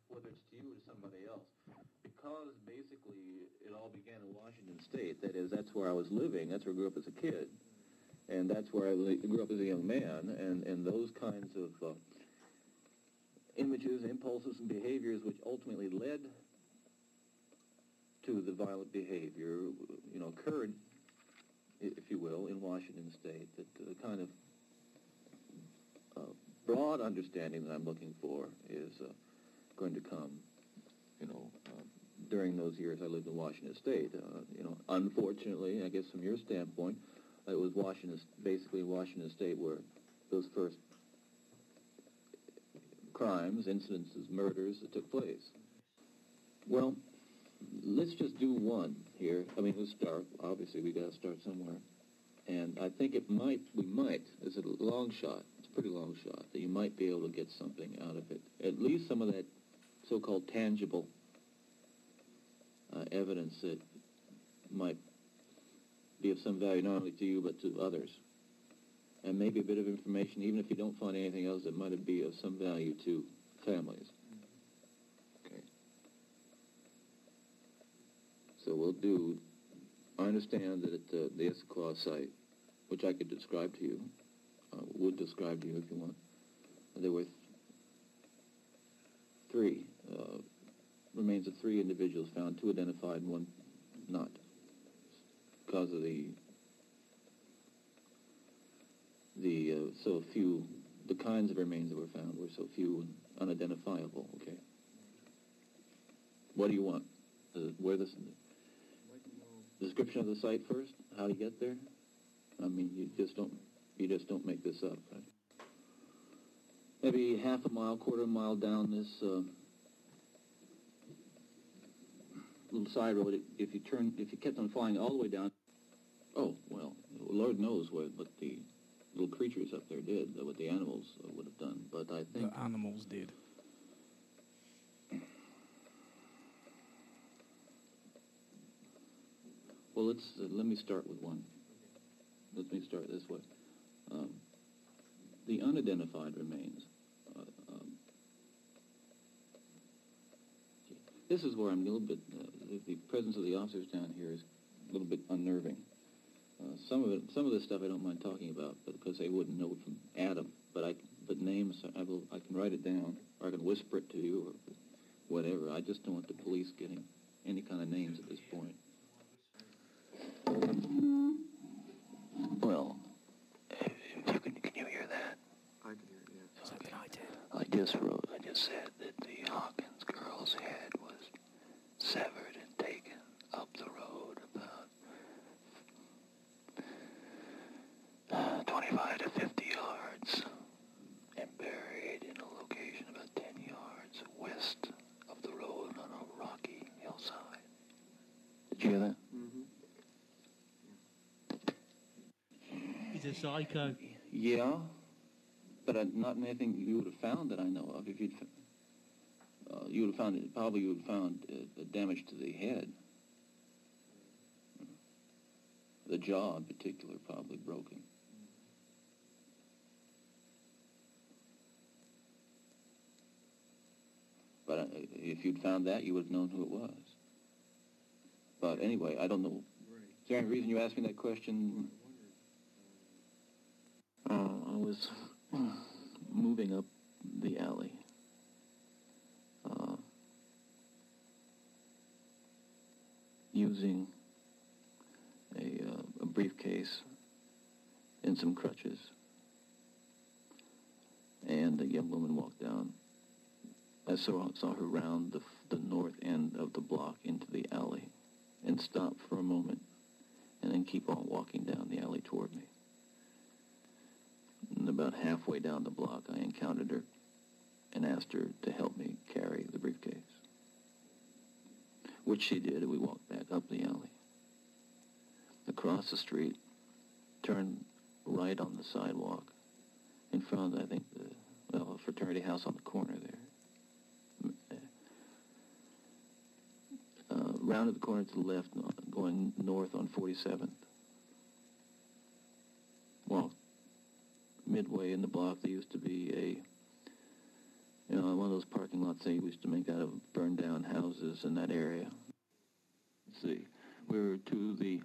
Speaker 5: whether it's to you or to somebody else, because basically it all began in Washington State. That is, that's where I was living. That's where I grew up as a kid, and that's where I grew up as a young man. And and those kinds of uh, images, impulses, and behaviors, which ultimately led to the violent behavior, you know, occurred if you will, in Washington State, that the kind of uh, broad understanding that I'm looking for is uh, going to come, you know, uh, during those years I lived in Washington State. Uh, you know, unfortunately, I guess from your standpoint, it was Washington, basically Washington State where those first crimes, incidences, murders that took place. Well, let's just do one here. I mean, let's start. Obviously, we got to start somewhere. And I think it might, we might, it's a long shot, it's a pretty long shot, that you might be able to get something out of it. At least some of that so-called tangible uh, evidence that might be of some value not only to you but to others. And maybe a bit of information, even if you don't find anything else that might be of some value to families. Okay. So we'll do, I understand that at the, the Issaquah site, which I could describe to you, uh, would describe to you if you want, there were th- three, uh, remains of three individuals found, two identified and one not, because of the, the, uh, so few, the kinds of remains that were found were so few and unidentifiable, okay? What do you want? Uh, where this, description of the site first, how to get there? I mean, you just don't, you just don't make this up, right? Maybe half a mile, quarter mile down this uh, little side road, if you turn, if you kept on flying all the way down, oh, well, Lord knows what, what the little creatures up there did, what the animals would have done, but I think...
Speaker 1: The animals did.
Speaker 5: Well, let's, uh, let me start with one. Let me start this way. Um, the unidentified remains. Uh, um, this is where I'm a little bit, uh, the, presence of the officers down here is a little bit unnerving. Uh, some of it, some of this stuff I don't mind talking about, but because they wouldn't know it from Adam. But I, but names, I will, I can write it down, or I can whisper it to you, or whatever. I just don't want the police getting any kind of names at this point. Well, you can, can you hear that?
Speaker 7: I can hear it, yeah.
Speaker 1: Something I did.
Speaker 5: I just wrote, I just said that the Hawkins girl's head was severed and taken up the road about uh, 25 to 50 yards and buried in a location about 10 yards west of the road on a rocky hillside. Did you hear that?
Speaker 7: Mm-hmm.
Speaker 2: He's a psycho.
Speaker 5: Yeah, but uh, not anything you would have found that I know of. If you'd, uh, you would have found it, probably you would have found uh, damage to the head. The jaw in particular probably broken. But uh, if you'd found that, you would have known who it was. But anyway, I don't know. Is there any reason you asked me that question? Uh, I was moving up the alley. Uh, using a, uh, a briefcase and some crutches. And a young woman walked down. I saw, saw her round the, the north end of the block into the alley and stop for a moment and then keep on walking down the alley toward me. About halfway down the block, I encountered her and asked her to help me carry the briefcase, which she did, and we walked back up the alley. Across the street, turned right on the sidewalk, and found, I think, the well, a fraternity house on the corner there. Uh, rounded the corner to the left, going north on 47th. Well, midway in the block, there used to be a, you know, one of those parking lots they used to make out of burned down houses in that area. Let's see, we were to the,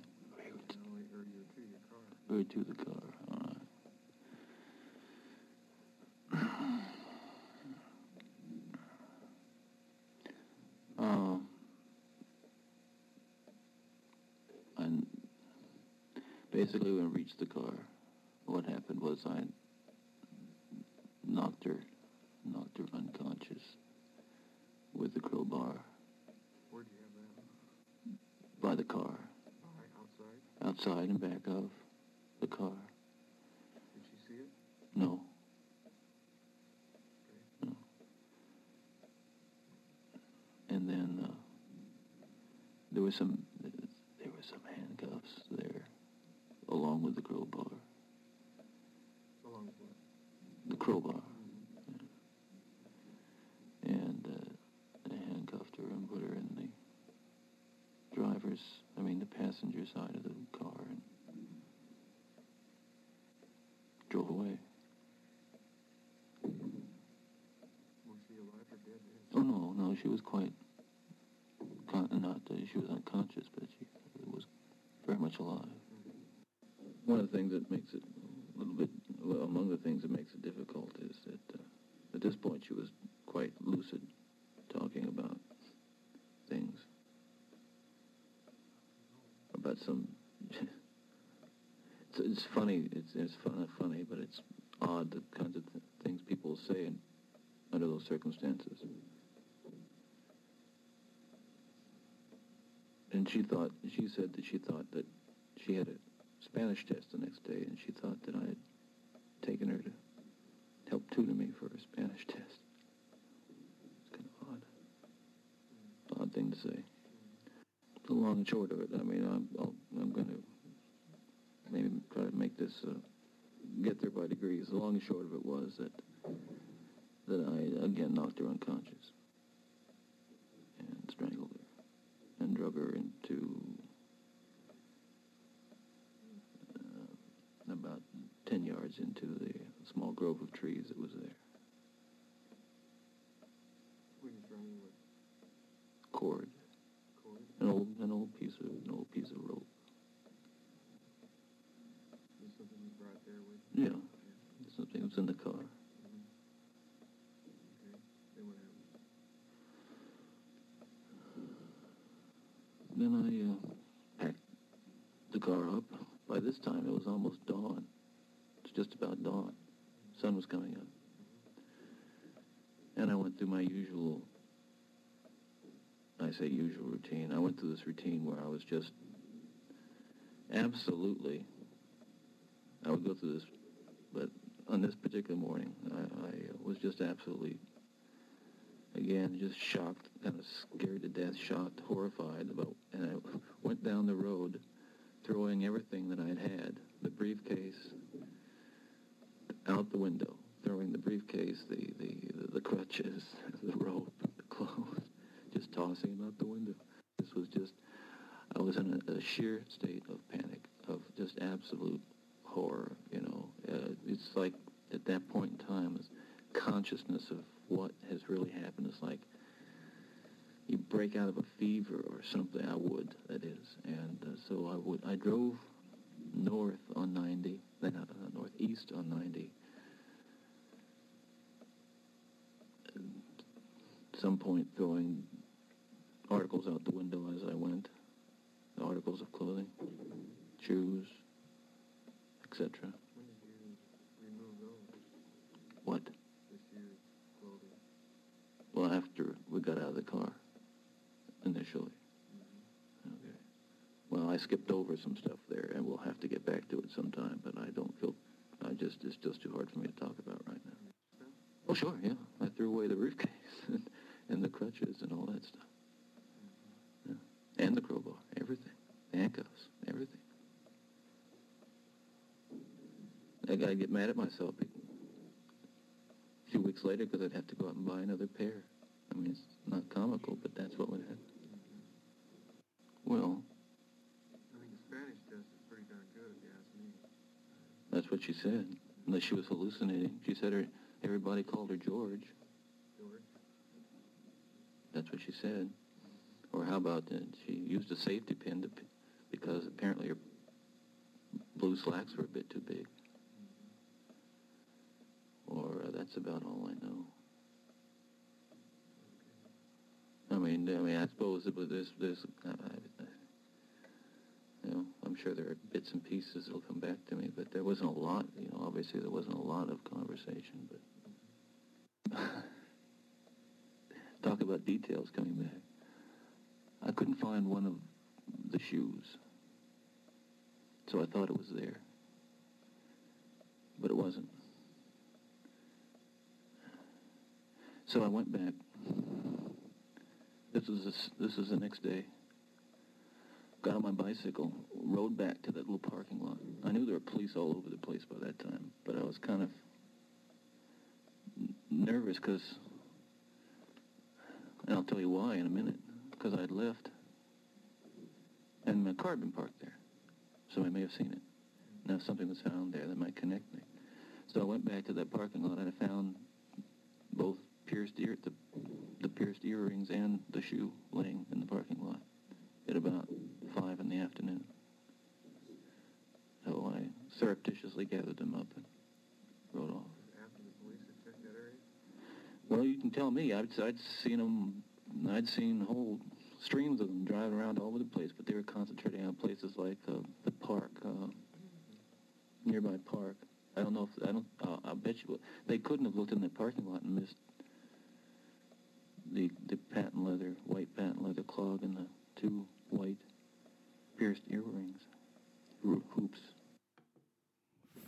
Speaker 5: we were to the car. Um, and basically, we reached the car, what happened was I knocked her, knocked her unconscious with the crowbar
Speaker 7: Where'd you have that?
Speaker 5: by the car,
Speaker 7: All right, outside.
Speaker 5: outside and back of the car.
Speaker 7: Did she see it?
Speaker 5: No. No. And then uh, there was some there were some handcuffs there, along with the crowbar.
Speaker 7: Along with what?
Speaker 5: The crowbar. And uh, they handcuffed her and put her in the driver's, I mean the passenger side of the car and drove away.
Speaker 7: Was she alive or dead?
Speaker 5: Oh no, no, she was quite con- not uh, she was unconscious, but she was very much alive. One of the things that makes it a little bit, well, among the things that makes it difficult is that uh, at this point she was quite lucid, talking about things, about some. *laughs* it's, it's funny. It's it's fun, funny, but it's odd the kinds of th- things people say in, under those circumstances. And she thought, she said that she thought that she had a Spanish test the next day, and she thought that I had taken her to help tutor me for a Spanish test. It's kind of odd. Odd thing to say. The long and short of it, I mean, I'm, I'll, I'm going to maybe try to make this uh, get there by degrees. The long and short of it was that that I again knocked her unconscious and strangled her and drug her into uh, about 10 yards into the small grove of trees that was there.
Speaker 7: What are you trying with?
Speaker 5: Cord,
Speaker 7: Cord?
Speaker 5: an old, an old piece of, an old piece of rope.
Speaker 7: Is something you brought there with you?
Speaker 5: Yeah, something was in the car.
Speaker 7: Okay. What?
Speaker 5: Then I uh, packed the car up. By this time, it was almost dawn. It's just about dawn. Sun was coming up. And I went through my usual, I say usual routine. I went through this routine where I was just absolutely, I would go through this, but on this particular morning, I, I was just absolutely again, just shocked, kind of scared to death, shocked, horrified about, and I went down the road throwing everything that I'd had, the briefcase, the window, throwing the briefcase, the, the, the crutches, *laughs* the rope, the clothes, *laughs* just tossing them out the window. This was just, I was in a, a sheer state of panic, of just absolute horror, you know. Uh, it's like, at that point in time, this consciousness of what has really happened is like, you break out of a fever or something, I would, that is. And uh, so I would, I drove north on 90, then not uh, northeast on 90. Some point throwing articles out the window as I went, articles of clothing, shoes, etc.
Speaker 7: When did you remove those
Speaker 5: What?
Speaker 7: clothing?
Speaker 5: Well, after we got out of the car, initially. Okay. Well, I skipped over some stuff there, and we'll have to get back to it sometime. But I don't feel, I just it's just too hard for me to talk about right now. Oh, sure, yeah. I threw away the briefcase *laughs* and, the crutches and all that stuff. Yeah. And the crowbar, everything, handcuffs, everything. I gotta get mad at myself a few weeks later because I'd have to go out and buy another pair. I mean, it's not comical, but that's what would happen. Well,
Speaker 7: I think the Spanish test is pretty darn good, if you ask me.
Speaker 5: that's what she said. Unless she was hallucinating. She said her everybody called her. George? That's what she said. Or how about that? She used a safety pin to, because apparently her blue slacks were a bit too big. Or uh, that's about all I know. I mean, I mean, I suppose it was this, this, uh, I, you know, I'm sure there are bits and pieces that'll come back to me, but there wasn't a lot. You know, obviously there wasn't a lot of conversation, but *laughs* talk about details coming back. I couldn't find one of the shoes, so I thought it was there, but it wasn't. So I went back. This was this, this was the next day. Got on my bicycle, rode back to that little parking lot. I knew there were police all over the place by that time, but I was kind of nervous because, and I'll tell you why in a minute, because I'd left, and my car had been parked there, so I may have seen it. Now something was found there that might connect me. So I went back to that parking lot and I found both pierced ear, the, the pierced earrings and the shoe laying in the parking lot at about five in the afternoon. So I surreptitiously gathered them up and rode off.
Speaker 7: After the police had checked that area?
Speaker 5: Well, you can tell me. I'd, I'd seen them, I'd seen whole streams of them driving around all over the place, but they were concentrating on places like uh, the park, uh, nearby park. I don't know if, I don't, uh, I bet you, they couldn't have looked in the parking lot and missed the, the patent leather, white patent leather clog and the two white pierced earrings, hoops.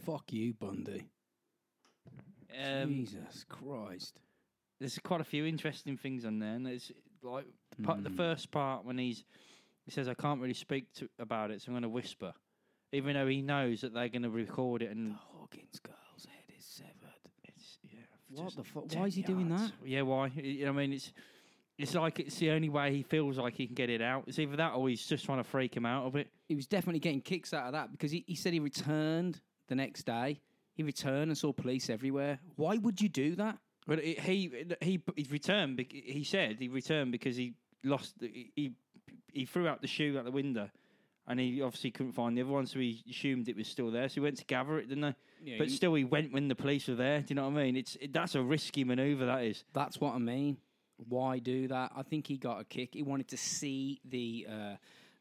Speaker 1: Fuck you, Bundy.
Speaker 2: Um,
Speaker 1: Jesus Christ.
Speaker 2: There's quite a few interesting things on there. And there's like part, the
Speaker 1: Mm.
Speaker 2: first part when he's he says I can't really speak to, about it, so I'm going to whisper, even though he knows that they're going to record it
Speaker 1: The Hawkins girl's head is severed.
Speaker 2: it's yeah.
Speaker 1: What the fuck? Why is he doing that?
Speaker 2: Yeah, why? You know, I mean, it's it's like it's the only way he feels like he can get it out. It's either that or he's just trying to freak him out of it.
Speaker 1: He was definitely getting kicks out of that because he, he said he returned the next day. He returned and saw police everywhere. Why would you do that?
Speaker 2: But it, he he he returned. bec- He said he returned because he lost. He he threw out the shoe out the window, and he obviously couldn't find the other one, so he assumed it was still there. So he went to gather it, didn't he?
Speaker 1: Yeah,
Speaker 2: but still, he went when the police were there. Do you know what I mean? It's it, that's a risky manoeuvre. That is.
Speaker 1: That's what I mean. Why do that? I think he got a kick. He wanted to see the uh,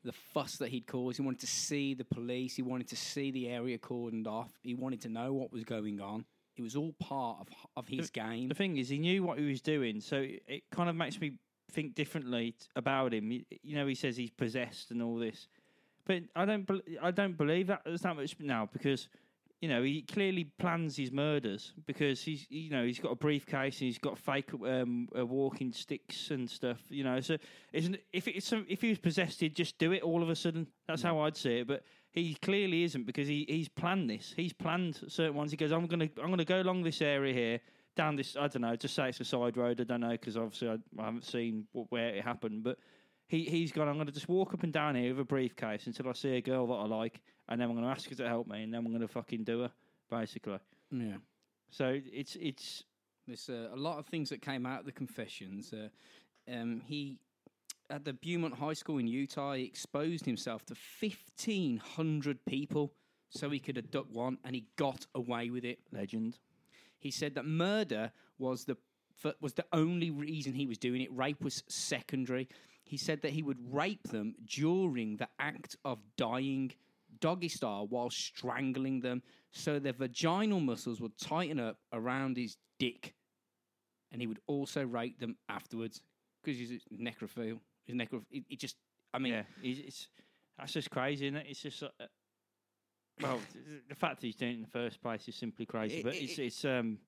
Speaker 1: the fuss that he'd caused. He wanted to see the police. He wanted to see the area cordoned off. He wanted to know what was going on. It was all part of of his game.
Speaker 2: The thing is, he knew what he was doing, so it, it kind of makes me think differently t- about him. You, you know, he says he's possessed and all this, but I don't. bel I don't believe that there's that much now because you know he clearly plans his murders because he's you know he's got a briefcase and he's got fake um, uh, walking sticks and stuff. You know, so isn't if it's some, if he was possessed, he'd just do it all of a sudden. That's how I'd see it, but. He clearly isn't because he, he's planned this. He's planned certain ones. He goes, I'm gonna I'm gonna go along this area here, down this. I don't know. Just say it's a side road. I don't know because obviously I, I haven't seen what, where it happened. But he he's gone. I'm gonna just walk up and down here with a briefcase until I see a girl that I like, and then I'm gonna ask her to help me, and then I'm gonna fucking do her, basically.
Speaker 1: Yeah.
Speaker 2: So it's it's
Speaker 1: There's uh, a lot of things that came out of the confessions. Uh, um, he, at the Viewmont High School in Utah, he exposed himself to 1,500 people so he could abduct one, and he got away with it.
Speaker 2: legend.
Speaker 1: He said that murder was the was the only reason he was doing it. Rape was secondary. He said that he would rape them during the act of dying, doggy style, while strangling them, so their vaginal muscles would tighten up around his dick, and he would also rape them afterwards because he's a necrophile. He's necro. He, he just, I mean,
Speaker 2: yeah, it's, it's that's just crazy, isn't it? It's just uh, well, *laughs* the fact that he's doing it in the first place is simply crazy.
Speaker 1: It-
Speaker 2: but
Speaker 1: it-
Speaker 2: it's it's um.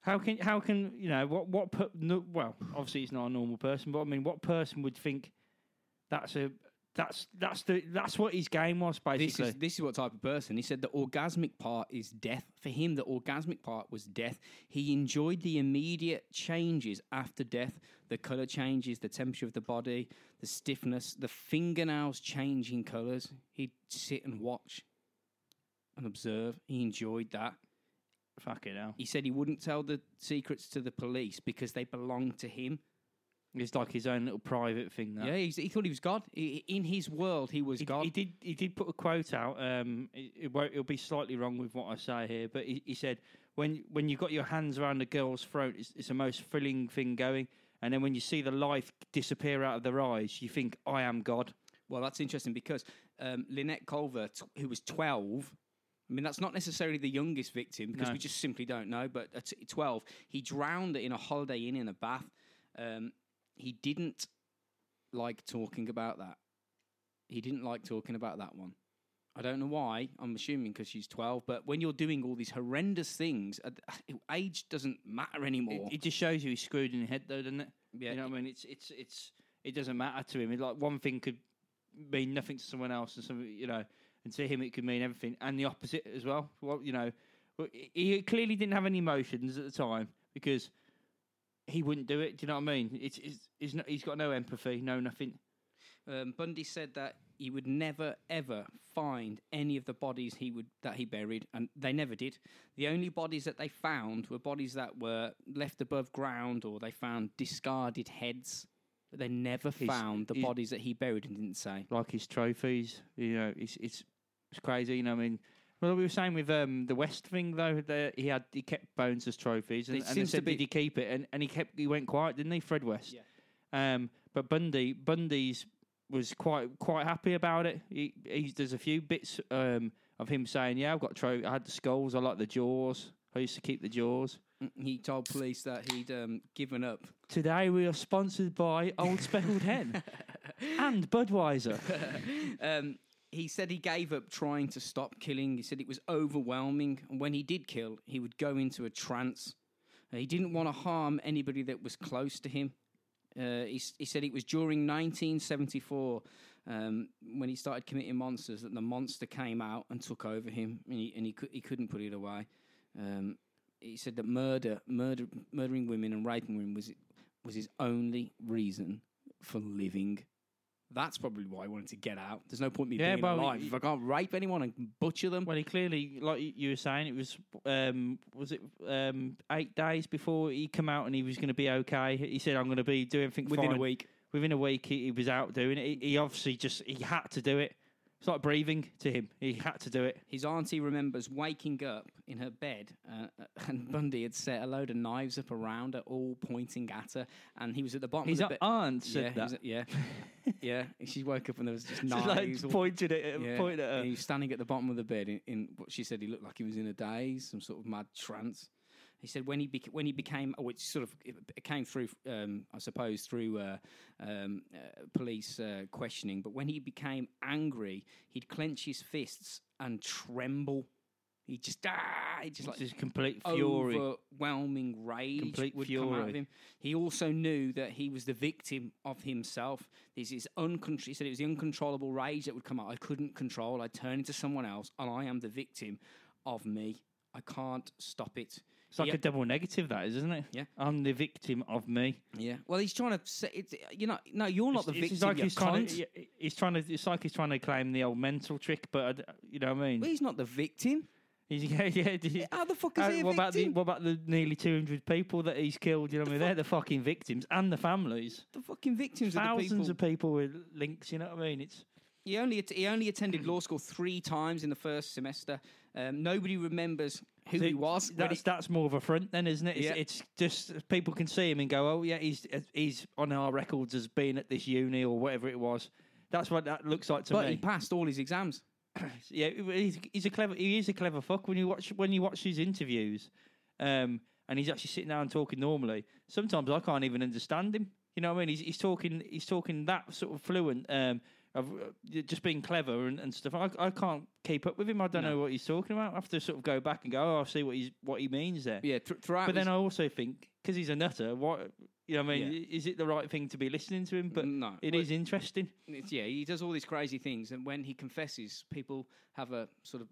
Speaker 2: How can how can you know what what per, no, well obviously he's not a normal person but I mean what person would think that's a that's that's the that's what his game was
Speaker 1: This
Speaker 2: basically
Speaker 1: is this is what type of person. He said the orgasmic part is death. For him, the orgasmic part was death. He enjoyed the immediate changes after death, the color changes, the temperature of the body, the stiffness, the fingernails changing colors. He'd sit and watch and observe. He enjoyed that.
Speaker 2: fucking hell
Speaker 1: He said he wouldn't tell the secrets to the police because they belonged to him.
Speaker 2: It's like his own little private thing that.
Speaker 1: Yeah, he's, he thought he was God. He, in his world, he was
Speaker 2: He,
Speaker 1: God.
Speaker 2: he did. He did put a quote out. Um, it, it won't, it'll be slightly wrong with what I say here, but he, he said, "When when you've got your hands around a girl's throat, it's, it's the most thrilling thing going. And then when you see the life disappear out of their eyes, you think, I am God.'
Speaker 1: Well, that's interesting because um, Lynette Culver, t- who was 12, I mean, that's not necessarily the youngest victim because
Speaker 2: No.
Speaker 1: we just simply don't know, but at 12, he drowned in a Holiday Inn in a bath. Um, he didn't like talking about that. He didn't like talking about that one. I don't know why. I'm assuming because she's 12. But when you're doing all these horrendous things, uh, *sighs* age doesn't matter anymore.
Speaker 2: it just shows you he's screwed in the head, though, doesn't it?
Speaker 1: Yeah,
Speaker 2: you know what I mean. It's it's it's it doesn't matter to him. It, like one thing could mean nothing to someone else, and some you know, and to him it could mean everything, and the opposite as well. Well, you know, he clearly didn't have any emotions at the time because he wouldn't do it. Do you know what I mean? It's, it's, it's not, he's got no empathy, no nothing.
Speaker 1: Um, Bundy said that he would never ever find any of the bodies he would that he buried, and they never did. The only bodies that they found were bodies that were left above ground, or they found discarded heads. But they never
Speaker 2: He's-
Speaker 1: found the
Speaker 2: he's-
Speaker 1: bodies that he buried and didn't say.
Speaker 2: Like his trophies, you know, it's it's it's crazy. You know, what I mean. Well, we were saying with um, the West thing though, that he had he kept bones as trophies, and,
Speaker 1: It
Speaker 2: and they
Speaker 1: seems to
Speaker 2: said,
Speaker 1: be-
Speaker 2: did he keep it? And, and he kept he went quiet, didn't he, Fred West? Yeah. Um, but Bundy Bundy's was quite quite happy about it. He, he's, there's a few bits um, of him saying, "Yeah, I've got tro- I had the skulls. I like the jaws. I used to keep the jaws."
Speaker 1: Mm, He told police that he'd um, given up.
Speaker 2: Today we are sponsored by Old Speckled Hen *laughs* and Budweiser. *laughs*
Speaker 1: Um, he said he gave up trying to stop killing. He said it was overwhelming. And when he did kill, he would go into a trance. Uh, he didn't want to harm anybody that was close to him. Uh, he, he said it was during 1974 um, when he started committing monsters that the monster came out and took over him, and he, and he, cou- he couldn't put it away. Um, he said that murder, murder, murdering women and raping women was was his only reason for living. That's probably why I wanted to get out. There's no point in me
Speaker 2: Yeah,
Speaker 1: being
Speaker 2: well,
Speaker 1: alive
Speaker 2: y-
Speaker 1: if I can't rape anyone and butcher them.
Speaker 2: Well, he clearly, like you were saying, it was um, was it um, eight days before he come out and he was going to be okay. He said, "I'm going to be doing everything
Speaker 1: Within a
Speaker 2: fine."
Speaker 1: week.
Speaker 2: Within a week, he, he was out doing it. He, he obviously just he had to do it. It's like breathing to him. He had to do it.
Speaker 1: His auntie remembers waking up in her bed, uh, *laughs* and Bundy had set a load of knives up around her, all pointing at her, and he was at the bottom
Speaker 2: His
Speaker 1: of the
Speaker 2: aunt
Speaker 1: yeah,
Speaker 2: said
Speaker 1: was
Speaker 2: that.
Speaker 1: at- yeah, *laughs* yeah. She woke up and there was just knives.
Speaker 2: like pointed at,
Speaker 1: yeah,
Speaker 2: pointed at her.
Speaker 1: and he was standing at the bottom of the bed in, in what she said he looked like he was in a daze, some sort of mad trance. He said when he bec- when he became, oh, which sort of came through, um, I suppose, through uh, um, uh, police uh, questioning. But when he became angry, he'd clench his fists and tremble. He just ah, he just like
Speaker 2: just complete fury.
Speaker 1: overwhelming rage
Speaker 2: Complete
Speaker 1: would come out of
Speaker 2: fury.
Speaker 1: him. He also knew that he was the victim of himself. This is uncon- He said it was the uncontrollable rage that would come out. I couldn't control. I turn into someone else, and I am the victim of me. I can't stop it.
Speaker 2: It's like a double negative, that is, isn't it?
Speaker 1: Yeah.
Speaker 2: I'm the victim of me.
Speaker 1: yeah. Well, he's trying to say it's you know no, you're not the victim.
Speaker 2: it's like he's trying to. He's trying to. It's like he's trying to claim the old mental trick, but I you know what I mean.
Speaker 1: Well, he's not the victim.
Speaker 2: He's, *laughs* yeah, yeah.
Speaker 1: How the fuck is
Speaker 2: Uh,
Speaker 1: he a
Speaker 2: what about the
Speaker 1: victim?
Speaker 2: what about the nearly 200 people that he's killed? You know what I mean? They're the fucking victims and the families.
Speaker 1: the fucking victims are the
Speaker 2: Thousands
Speaker 1: people.
Speaker 2: of people with links. You know what I mean? It's
Speaker 1: He only he only attended law school three times in the first semester. Um, nobody remembers who he was.
Speaker 2: That's
Speaker 1: he-
Speaker 2: that's more of a front then, isn't it? It's,
Speaker 1: Yeah.
Speaker 2: it's just people can see him and go, oh yeah, he's he's on our records as being at this uni or whatever it was. That's what that looks like to
Speaker 1: but
Speaker 2: me.
Speaker 1: he passed all his exams. *clears throat*
Speaker 2: yeah, he's, he's a clever. He is a clever fuck when you watch when you watch his interviews, um, and he's actually sitting down and talking normally. Sometimes I can't even understand him. You know what I mean? He's, he's talking. He's talking that sort of fluent. Um, of uh, just being clever and, and stuff. I, I can't keep up with him. I don't
Speaker 1: No.
Speaker 2: know what he's talking about. I have to sort of go back and go, oh, I see what he's what he means there.
Speaker 1: Yeah, th- throughout.
Speaker 2: But then I also think because he's a nutter, what you know, what I mean, is it the right thing to be listening to him? But
Speaker 1: No.
Speaker 2: it
Speaker 1: Well-
Speaker 2: is interesting.
Speaker 1: It's, yeah, he does all these crazy things, and when he confesses, people have a sort of,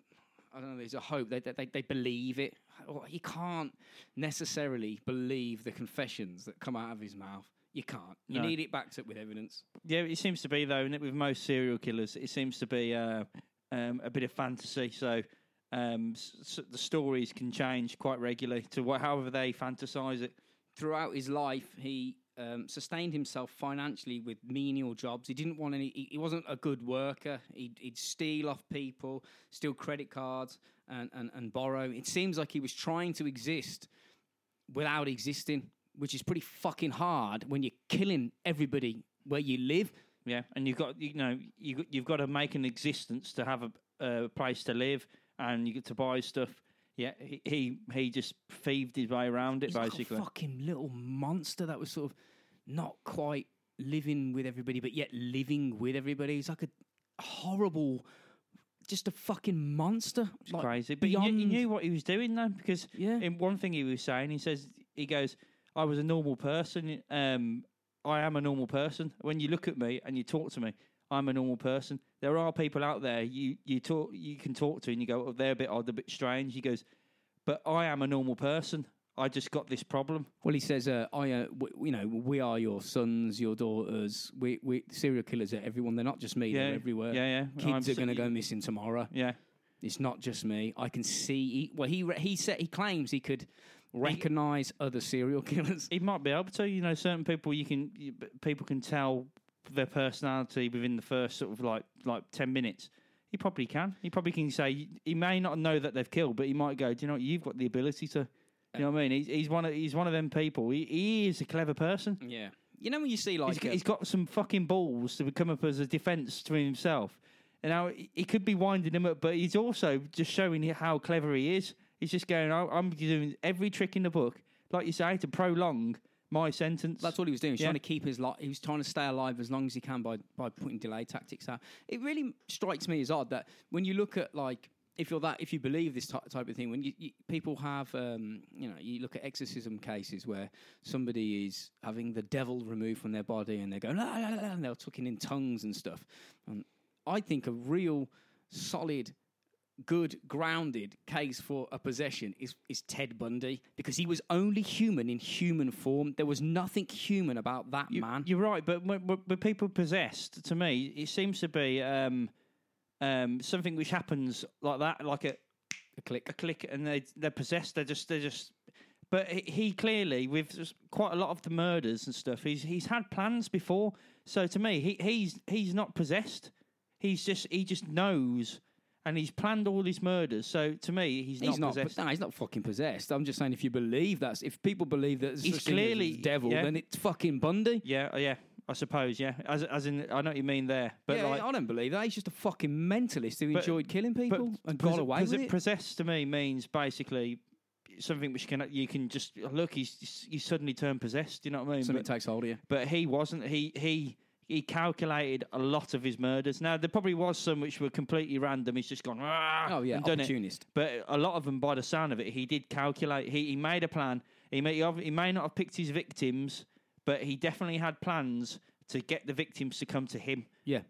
Speaker 1: I don't know, there's a hope. They they, they believe it. Well, he can't necessarily believe the confessions that come out of his mouth. You can't. You
Speaker 2: No.
Speaker 1: need it backed up with evidence.
Speaker 2: Yeah, it seems to be though, and with most serial killers, it seems to be uh, um, a bit of fantasy. So um, s- s- the stories can change quite regularly to wha- however they fantasize it.
Speaker 1: Throughout his life, he um, sustained himself financially with menial jobs. He didn't want any. He, he wasn't a good worker. He'd, he'd steal off people, steal credit cards, and, and, and borrow. It seems like he was trying to exist without existing, which is pretty fucking hard when you're killing everybody where you live.
Speaker 2: Yeah, and you've got you know you you've got to make an existence to have a, a place to live, and you get to buy stuff. Yeah, he he, he just thieved his way around it
Speaker 1: He's like
Speaker 2: basically.
Speaker 1: a fucking little monster that was sort of not quite living with everybody, but yet living with everybody. He's like a horrible, just a fucking monster.
Speaker 2: It's
Speaker 1: like
Speaker 2: crazy. But he knew, he
Speaker 1: beyond-
Speaker 2: knew what he was doing though, because
Speaker 1: Yeah.
Speaker 2: in one thing he was saying, he says he goes, "I was a normal person. Um, I am a normal person. When you look at me and you talk to me, I'm a normal person. There are people out there you you talk you can talk to, and you go, oh, they're a bit odd, a bit strange. He goes, but I am a normal person. I just got this problem.
Speaker 1: Well, he says, uh, "I, uh, w- you know, we are your sons, your daughters. We, we serial killers are everyone. They're not just me.
Speaker 2: Yeah,
Speaker 1: They're everywhere.
Speaker 2: yeah, yeah.
Speaker 1: Kids
Speaker 2: I'm
Speaker 1: are going to go missing tomorrow.
Speaker 2: Yeah,
Speaker 1: It's not just me. I can see. He, well, he re- he said he claims he could recognize other serial *laughs* killers.
Speaker 2: he might be able to. You know, certain people you can you, people can tell their personality within the first sort of like like ten minutes. He probably can. He probably can say he may not know that they've killed, but he might go. Do you know what? You've got the ability to. You know what I mean? He's, he's one of he's one of them people. He, he is a clever person.
Speaker 1: Yeah. You know when you see like
Speaker 2: He's, got-
Speaker 1: uh,
Speaker 2: he's got some fucking balls to come up as a defence to himself. And now he- could be winding him up, but he's also just showing you how clever he is. He's just going, "Oh, I'm doing every trick in the book, like you say, to prolong my sentence.
Speaker 1: That's what he was doing. He was
Speaker 2: Yeah.
Speaker 1: trying to keep his life. He was trying to stay alive as long as he can by by putting delay tactics out. It really strikes me as odd that when you look at like if you're that if you believe this type of thing, when you, you people have um, you know you look at exorcism cases where somebody is having the devil removed from their body and they're going la, la, la," and they're talking in tongues and stuff. And I think a real solid good grounded case for a possession is is Ted Bundy because he was only human in human form. There was nothing human about that
Speaker 2: You-
Speaker 1: man.
Speaker 2: You're right, but when people possessed, to me, it seems to be um, um, something which happens like that, like a
Speaker 1: a click.
Speaker 2: a click, and they they're possessed. They're just they're just. But he, he clearly, with quite a lot of the murders and stuff, he's he's had plans before. So to me, he he's he's not possessed. He's just he just knows, and he's planned all these murders. So to me, he's,
Speaker 1: He's not.
Speaker 2: possessed.
Speaker 1: no, he's not fucking possessed. I'm just saying, if you believe that, if people believe that
Speaker 2: He's
Speaker 1: such thing as
Speaker 2: clearly-
Speaker 1: devil,
Speaker 2: yeah.
Speaker 1: then it's fucking Bundy.
Speaker 2: yeah, uh, yeah. I suppose, yeah. As as in, I know what you mean there, but
Speaker 1: yeah,
Speaker 2: like,
Speaker 1: I don't believe that. He's just a fucking mentalist who
Speaker 2: But-
Speaker 1: enjoyed killing people and got away with it.
Speaker 2: Possessed to me means basically something which can you can just look. He's you suddenly turn possessed. Do You know what I mean?
Speaker 1: Something
Speaker 2: But,
Speaker 1: takes hold of you.
Speaker 2: but he wasn't. He he he calculated a lot of his murders. Now there probably was some which were completely random. He's just gone. "Ah,"
Speaker 1: Oh yeah,
Speaker 2: and done it.
Speaker 1: opportunist.
Speaker 2: But a lot of them, by the sound of it, he did calculate. He, he made a plan. He may, he may not have picked his victims, but he definitely had plans to get the victims to come to him.
Speaker 1: Yeah.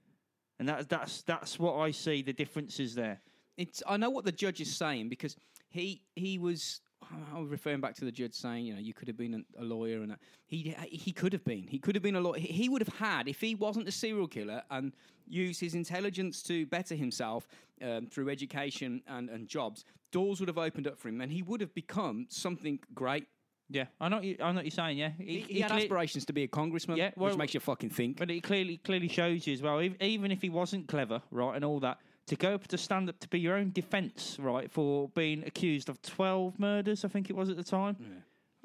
Speaker 2: And that's that's that's what I see the differences there.
Speaker 1: it's I know what the judge is saying because he he was I'm referring back to the judge saying you know you could have been a, a lawyer and that. he he could have been he could have been a lawyer he he would have had if he wasn't a serial killer and used his intelligence to better himself um, through education and, and jobs doors would have opened up for him and he would have become something great
Speaker 2: Yeah, I know. What you, I know what you're saying. Yeah,
Speaker 1: he, he had
Speaker 2: cle-
Speaker 1: aspirations to be a congressman
Speaker 2: Yeah, well-
Speaker 1: which makes you fucking think
Speaker 2: But it clearly clearly shows you as well. Even if he wasn't clever, right, and all that, to go up to stand up to be your own defence, right, for being accused of twelve murders, I think it was at the time,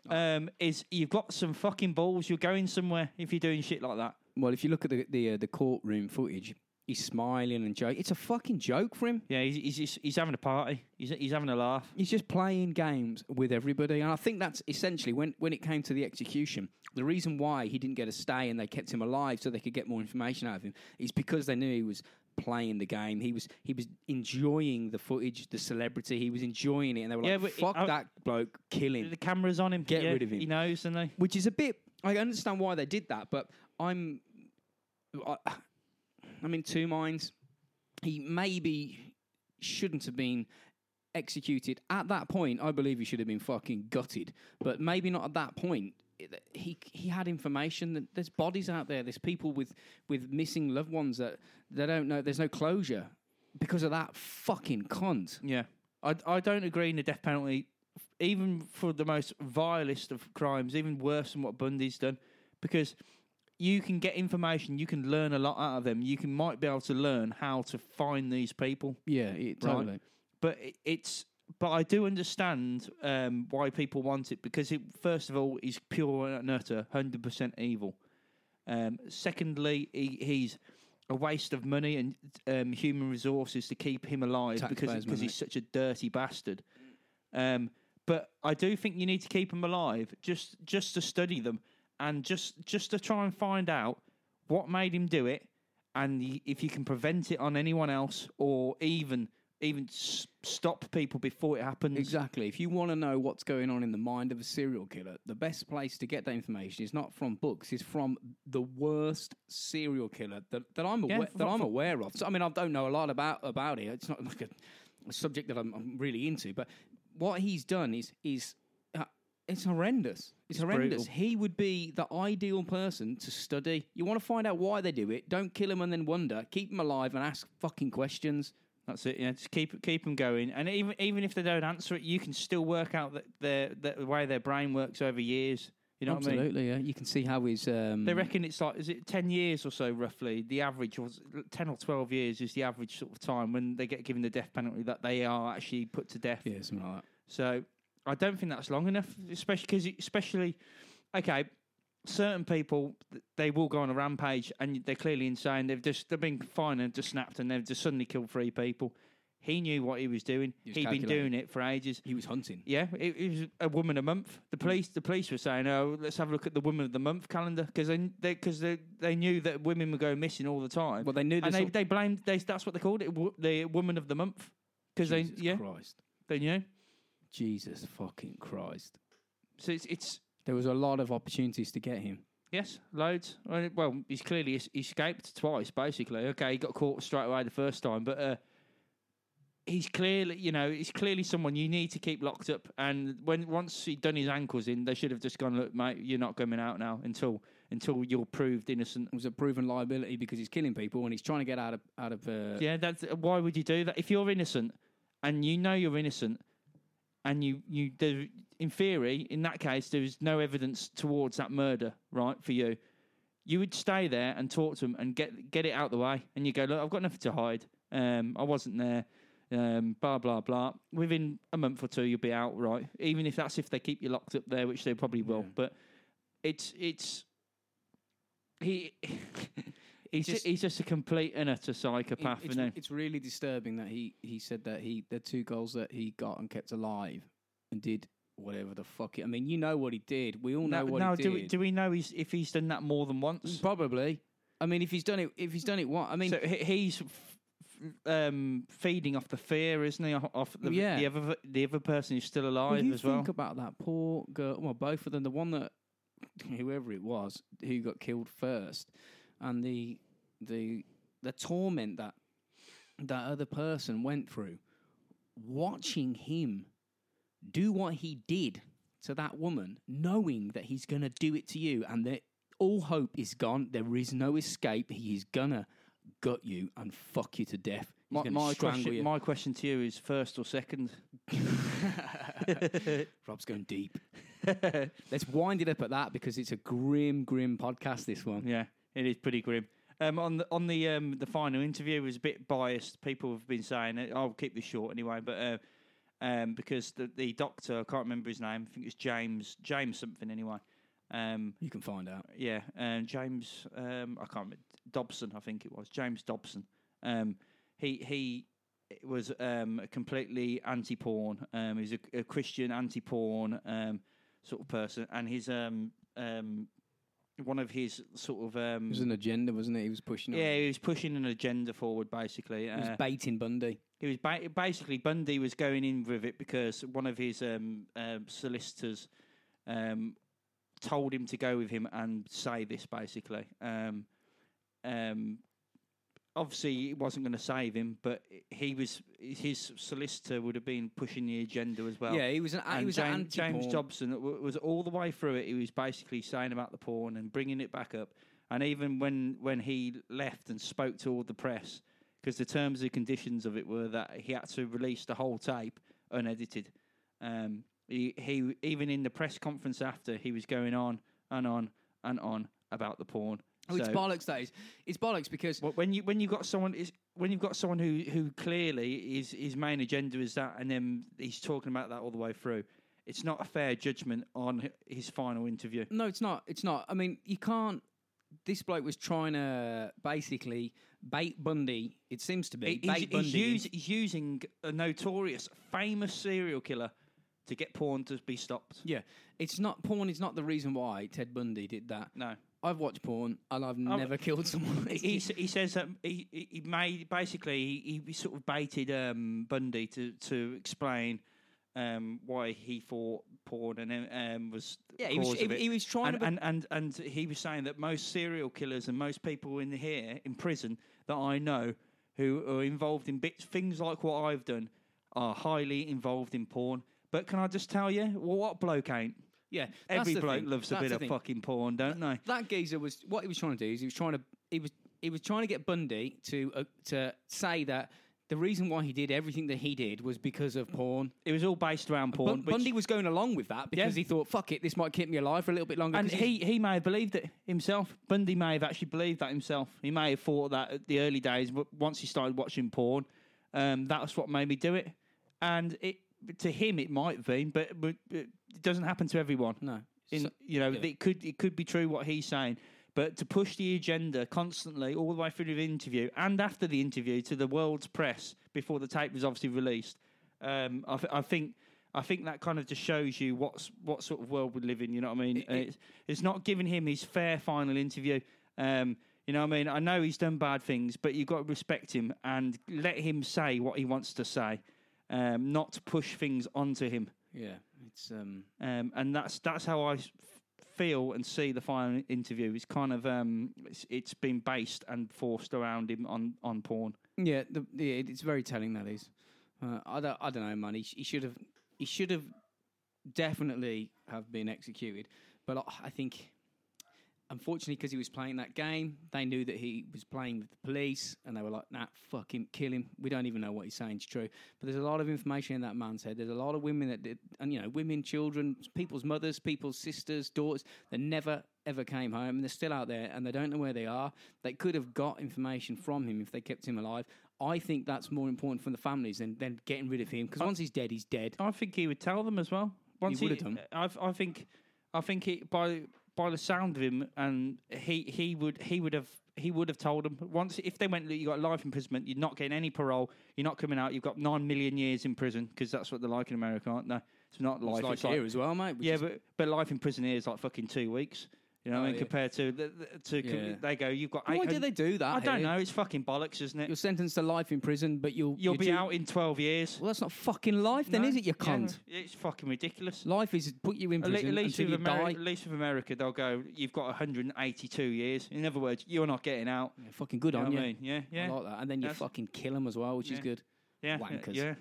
Speaker 2: um, is you've got some fucking balls. You're going somewhere if you're doing shit like that.
Speaker 1: well if you look at the the, uh, the courtroom footage he's smiling and joking it's a fucking joke for him
Speaker 2: Yeah, he's he's, he's, he's having a party. He's he's having a laugh.
Speaker 1: He's just playing games with everybody, and I think that's essentially when when it came to the execution. The reason why he didn't get a stay and they kept him alive so they could get more information out of him is because they knew he was playing the game. He was he was enjoying the footage, the celebrity. He was enjoying it, and they were like,
Speaker 2: Yeah, but
Speaker 1: "Fuck
Speaker 2: I-
Speaker 1: that bloke, kill him."
Speaker 2: The cameras on him.
Speaker 1: Get
Speaker 2: yeah,
Speaker 1: rid of him.
Speaker 2: He knows, and they.
Speaker 1: Which is a bit. I understand why they did that, but I'm. I, I'm in two minds. He maybe shouldn't have been executed at that point. I believe he should have been fucking gutted, but maybe not at that point. He he had information that there's bodies out there. There's people with with missing loved ones that they don't know. There's no closure because of that fucking cunt.
Speaker 2: Yeah, I I don't agree in the death penalty, even for the most vilest of crimes, even worse than what Bundy's done, because you can get information, you can learn a lot out of them. You can might be able to learn how to find these people,
Speaker 1: Yeah, it,
Speaker 2: Right.
Speaker 1: totally.
Speaker 2: but it, it's. But I do understand um, why people want it because it, first of all, he's pure and utter, hundred percent evil. Um, secondly, he, he's a waste of money and um, human resources to keep him alive because because he's such a dirty bastard. Um, but I do think you need to keep him alive just just to study them and just just to try and find out what made him do it and if you can prevent it on anyone else or even even s- stop people before it happens.
Speaker 1: Exactly. If you want to know what's going on in the mind of a serial killer, the best place to get that information is not from books; it's from the worst serial killer that, that I'm
Speaker 2: Yeah,
Speaker 1: aware,
Speaker 2: from-
Speaker 1: that I'm aware of. So, I mean, I don't know a lot about about it. It's not like a, a subject that I'm, I'm really into. But what he's done is is uh, it's horrendous. It's, horrendous.
Speaker 2: brutal.
Speaker 1: He would be the ideal person to study. You want to find out why they do it. Don't kill him and then wonder. Keep him alive and ask fucking questions.
Speaker 2: That's it. Yeah, just keep keep them going, and even even if they don't answer it, you can still work out that their the way their brain works over years. You know what I mean?
Speaker 1: Absolutely, yeah. You can see how his um,
Speaker 2: They reckon it's like is it ten years or so roughly? The average was ten or twelve years is the average sort of time when they get given the death penalty that they are actually put to death.
Speaker 1: yeah, something like that.
Speaker 2: So I don't think that's long enough, especially because especially okay, certain people they will go on a rampage and they're clearly insane. They've just they've been fine and just snapped and they've just suddenly killed three people. He knew what he was doing.
Speaker 1: He was
Speaker 2: He'd been
Speaker 1: calculating.
Speaker 2: doing it for ages.
Speaker 1: He was hunting.
Speaker 2: Yeah, it, it was a woman a month. The police, the police were saying, "Oh, let's have a look at the woman of the month calendar," because they, because they, they, knew that women were going missing all the time.
Speaker 1: Well, they knew
Speaker 2: and
Speaker 1: this.
Speaker 2: they, they blamed. They, that's what they called it, wo- the woman of the month, because they,
Speaker 1: Jesus
Speaker 2: yeah,
Speaker 1: Christ.
Speaker 2: they knew.
Speaker 1: Jesus fucking Christ.
Speaker 2: So it's, it's
Speaker 1: There was a lot of opportunities to get him.
Speaker 2: yes, loads. Well, he's clearly es- escaped twice, basically. Okay, he got caught straight away the first time, but uh, he's clearly, you know, he's clearly someone you need to keep locked up. And when once he'd done his ankles in, they should have just gone, look, mate, you're not coming out now until until you're proved innocent.
Speaker 1: It was a proven liability because he's killing people and he's trying to get out of out of. Uh,
Speaker 2: Yeah, that's why would you do that if you're innocent and you know you're innocent, and you you there, in theory in that case there is no evidence towards that murder, right? For you, you would stay there and talk to them and get get it out the way, and you go, look, I've got nothing to hide. Um, I wasn't there. Um, blah blah blah. Within a month or two, you'll be out, right? Even if that's if they keep you locked up there, which they probably will.
Speaker 1: Yeah.
Speaker 2: But it's it's he. *laughs* He's
Speaker 1: just-
Speaker 2: he's just a complete and utter
Speaker 1: It-
Speaker 2: psychopath,
Speaker 1: it's,
Speaker 2: isn't
Speaker 1: it's really disturbing that he, he said that he the two goals that he got and kept alive and did whatever the fuck. It, I mean, you know what he did. We all know
Speaker 2: No,
Speaker 1: what he
Speaker 2: do
Speaker 1: did.
Speaker 2: we, do we know he's, if he's done that more than once?
Speaker 1: Probably. I mean, if he's done it, if he's done it, what? I mean,
Speaker 2: so he's um, feeding off the fear, isn't he? Off, the,
Speaker 1: Yeah.
Speaker 2: the other the other person who's still
Speaker 1: Well,
Speaker 2: alive
Speaker 1: you
Speaker 2: as well.
Speaker 1: think about that poor girl. Well, both of them. The one that whoever it was who got killed first, and the the the torment that that other person went through, watching him do what he did to that woman, knowing that he's gonna do it to you, and that all hope is gone. There is no escape. He is gonna gut you and fuck you to death. He's
Speaker 2: My, my question,
Speaker 1: you.
Speaker 2: my question to you is first or second? *laughs*
Speaker 1: Rob's going deep. *laughs* Let's wind it up at that because it's a grim, grim podcast. This one.
Speaker 2: Yeah, it is pretty grim. Um, on the on the um, the final interview it was a bit biased. People have been saying it. I'll keep this short anyway, but uh, um, because the the doctor, I can't remember his name. I think it's James James something anyway. Um,
Speaker 1: You can find out.
Speaker 2: yeah, um, James. Um, I can't remember Dobson. I think it was James Dobson. Um, he he was um, completely anti-porn. Um, he's a, a Christian anti-porn um, sort of person, and his um, um, one of his sort of um,
Speaker 1: It was an agenda, wasn't it? He was pushing. on.
Speaker 2: yeah, he was pushing an agenda forward. Basically,
Speaker 1: He was
Speaker 2: Uh,
Speaker 1: baiting Bundy.
Speaker 2: he was ba- basically Bundy was going in with it because one of his um, um, solicitors um, told him to go with him and say this basically. Um, um, obviously, it wasn't going to save him, but he was his solicitor would have been pushing the agenda as well.
Speaker 1: yeah, he was an. he was
Speaker 2: James,
Speaker 1: an
Speaker 2: James. Dobson was all the way through it. He was basically saying about the porn and bringing it back up. And even when, when he left and spoke to all the press, because the terms and conditions of it were that he had to release the whole tape unedited. Um, he, he even in the press conference after he was going on and on and on about the porn.
Speaker 1: Oh, it's
Speaker 2: So-
Speaker 1: bollocks. That is. It's bollocks because
Speaker 2: well, when you when you've got someone is when you've got someone who who clearly is his main agenda is that, and then he's talking about that all the way through. It's not a fair judgment on his final interview.
Speaker 1: no, it's not. It's not. I mean, you can't. This bloke was trying to basically bait Bundy. It seems to be
Speaker 2: He-
Speaker 1: bait
Speaker 2: He's,
Speaker 1: Bundy.
Speaker 2: he's, use, he's using a notorious, famous serial killer to get porn to be stopped.
Speaker 1: yeah, it's not porn. Is not the reason why Ted Bundy did that.
Speaker 2: No.
Speaker 1: I've watched porn and I've never killed someone.
Speaker 2: He, he, says that he, he made basically he, he sort of baited um, Bundy to to explain um, why he thought porn and um, was
Speaker 1: Yeah, he was- he-
Speaker 2: of it.
Speaker 1: he was trying
Speaker 2: and,
Speaker 1: to-
Speaker 2: and, and and he was saying that most serial killers and most people in here in prison that I know who are involved in bits things like what I've done are highly involved in porn. But can I just tell you, well, what bloke ain't?
Speaker 1: Yeah,
Speaker 2: Every bloke
Speaker 1: thing.
Speaker 2: loves a bit of fucking porn, don't they?
Speaker 1: that geezer was what he was trying to do is he was trying to he was he was trying to get Bundy to uh, to say that the reason why he did everything that he did was because of porn.
Speaker 2: It was all based around porn. Which-
Speaker 1: Bundy was going along with that because
Speaker 2: Yeah.
Speaker 1: he thought, "Fuck it, this might keep me alive for a little bit longer."
Speaker 2: And he, he may have believed it himself. Bundy may have actually believed that himself. He may have thought that at the early days, but once he started watching porn, um, that's what made me do it. And it to him it might have been, but, but, but it doesn't happen to everyone.
Speaker 1: no,
Speaker 2: In,
Speaker 1: So-
Speaker 2: you know,
Speaker 1: yeah.
Speaker 2: it could it could be true what he's saying, but to push the agenda constantly all the way through the interview and after the interview to the world's press before the tape was obviously released, um, I, th- I think. I think that kind of just shows you what's what sort of world we live in. You know what I mean?
Speaker 1: It-
Speaker 2: Uh, it's, it's not giving him his fair final interview. Um, you know what I mean? I know he's done bad things, but you've got to respect him and let him say what he wants to say, um, not to push things onto him.
Speaker 1: yeah, it's um,
Speaker 2: Um, and that's that's how I feel and see the final interview. It's kind of um, it's, it's been based and forced around him on, on porn.
Speaker 1: yeah, the, yeah, it's very telling that is. Uh, I don't, I don't know, man. He, he should have, he should have definitely have been executed. But I- I think, unfortunately, because he was playing that game, they knew that he was playing with the police, and they were like, "Nah, fuck him, kill him." We don't even know what he's saying is true. But there's a lot of information in that man's head. There's a lot of women that did, and you know, women, children, people's mothers, people's sisters, daughters that never ever came home, and they're still out there, and they don't know where they are. They could have got information from him if they kept him alive. I think that's more important for the families than, than getting rid of him because once he's dead, he's dead.
Speaker 2: I think he would tell them as well. Once
Speaker 1: would have done.
Speaker 2: I, I think, I think he, by by the sound of him, and he he would he would have he would have told them once if they went, "Look, you got life imprisonment, you're not getting any parole, you're not coming out, you've got nine million years in prison because that's what they're like in America, aren't they? It's not life.
Speaker 1: It's like
Speaker 2: it's
Speaker 1: here as well, mate.
Speaker 2: yeah,
Speaker 1: is-
Speaker 2: but but life in prison here is like fucking two weeks. You know what
Speaker 1: Oh,
Speaker 2: I mean?
Speaker 1: yeah.
Speaker 2: Compared to the, the- to
Speaker 1: Yeah.
Speaker 2: they go, you've got.
Speaker 1: Why do they do that?
Speaker 2: I don't
Speaker 1: here?
Speaker 2: know. It's fucking bollocks, isn't it?
Speaker 1: You're sentenced to life in prison, but you'll
Speaker 2: You'll
Speaker 1: you're
Speaker 2: be
Speaker 1: due-
Speaker 2: out in twelve years.
Speaker 1: Well, that's not fucking life, then,
Speaker 2: No,
Speaker 1: is it? You
Speaker 2: yeah,
Speaker 1: cunt.
Speaker 2: it's fucking ridiculous.
Speaker 1: Life is put you in
Speaker 2: At, le-
Speaker 1: prison
Speaker 2: at least
Speaker 1: until
Speaker 2: with
Speaker 1: you
Speaker 2: Ameri-
Speaker 1: die.
Speaker 2: at least with America, they'll go. You've got 182 years. In other words, you're not getting out.
Speaker 1: Yeah, fucking good
Speaker 2: You know
Speaker 1: on
Speaker 2: what
Speaker 1: you.
Speaker 2: I mean? Yeah,
Speaker 1: I like that. And then you
Speaker 2: That's-
Speaker 1: fucking kill them as well, which is
Speaker 2: Yeah.
Speaker 1: good.
Speaker 2: Yeah,
Speaker 1: wankers.
Speaker 2: yeah.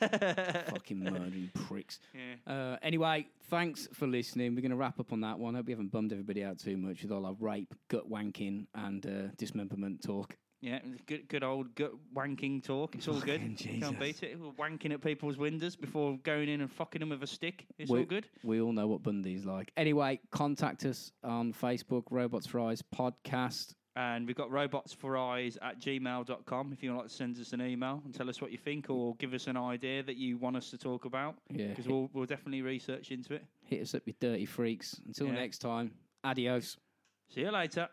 Speaker 2: *laughs*
Speaker 1: fucking murdering pricks.
Speaker 2: yeah.
Speaker 1: Uh, anyway, thanks for listening. We're going to wrap up on that one. Hope we haven't bummed everybody out too much with all our rape, gut wanking, and uh, dismemberment talk.
Speaker 2: Yeah, good, good old gut wanking talk. It's all good.
Speaker 1: Jesus.
Speaker 2: Can't beat it. We're wanking at people's windows before going in and fucking them with a stick. It's
Speaker 1: We-
Speaker 2: all good.
Speaker 1: We all know what Bundy's like. Anyway, contact us on Facebook, Robots Eyes Podcast.
Speaker 2: And we've got robots for eyes at gmail.com if you would like to send us an email and tell us what you think or give us an idea that you want us to talk about.
Speaker 1: Yeah,
Speaker 2: Because we'll, we'll definitely research into it.
Speaker 1: hit us up, you dirty freaks. Until
Speaker 2: Yeah.
Speaker 1: next time, adios.
Speaker 2: See you later.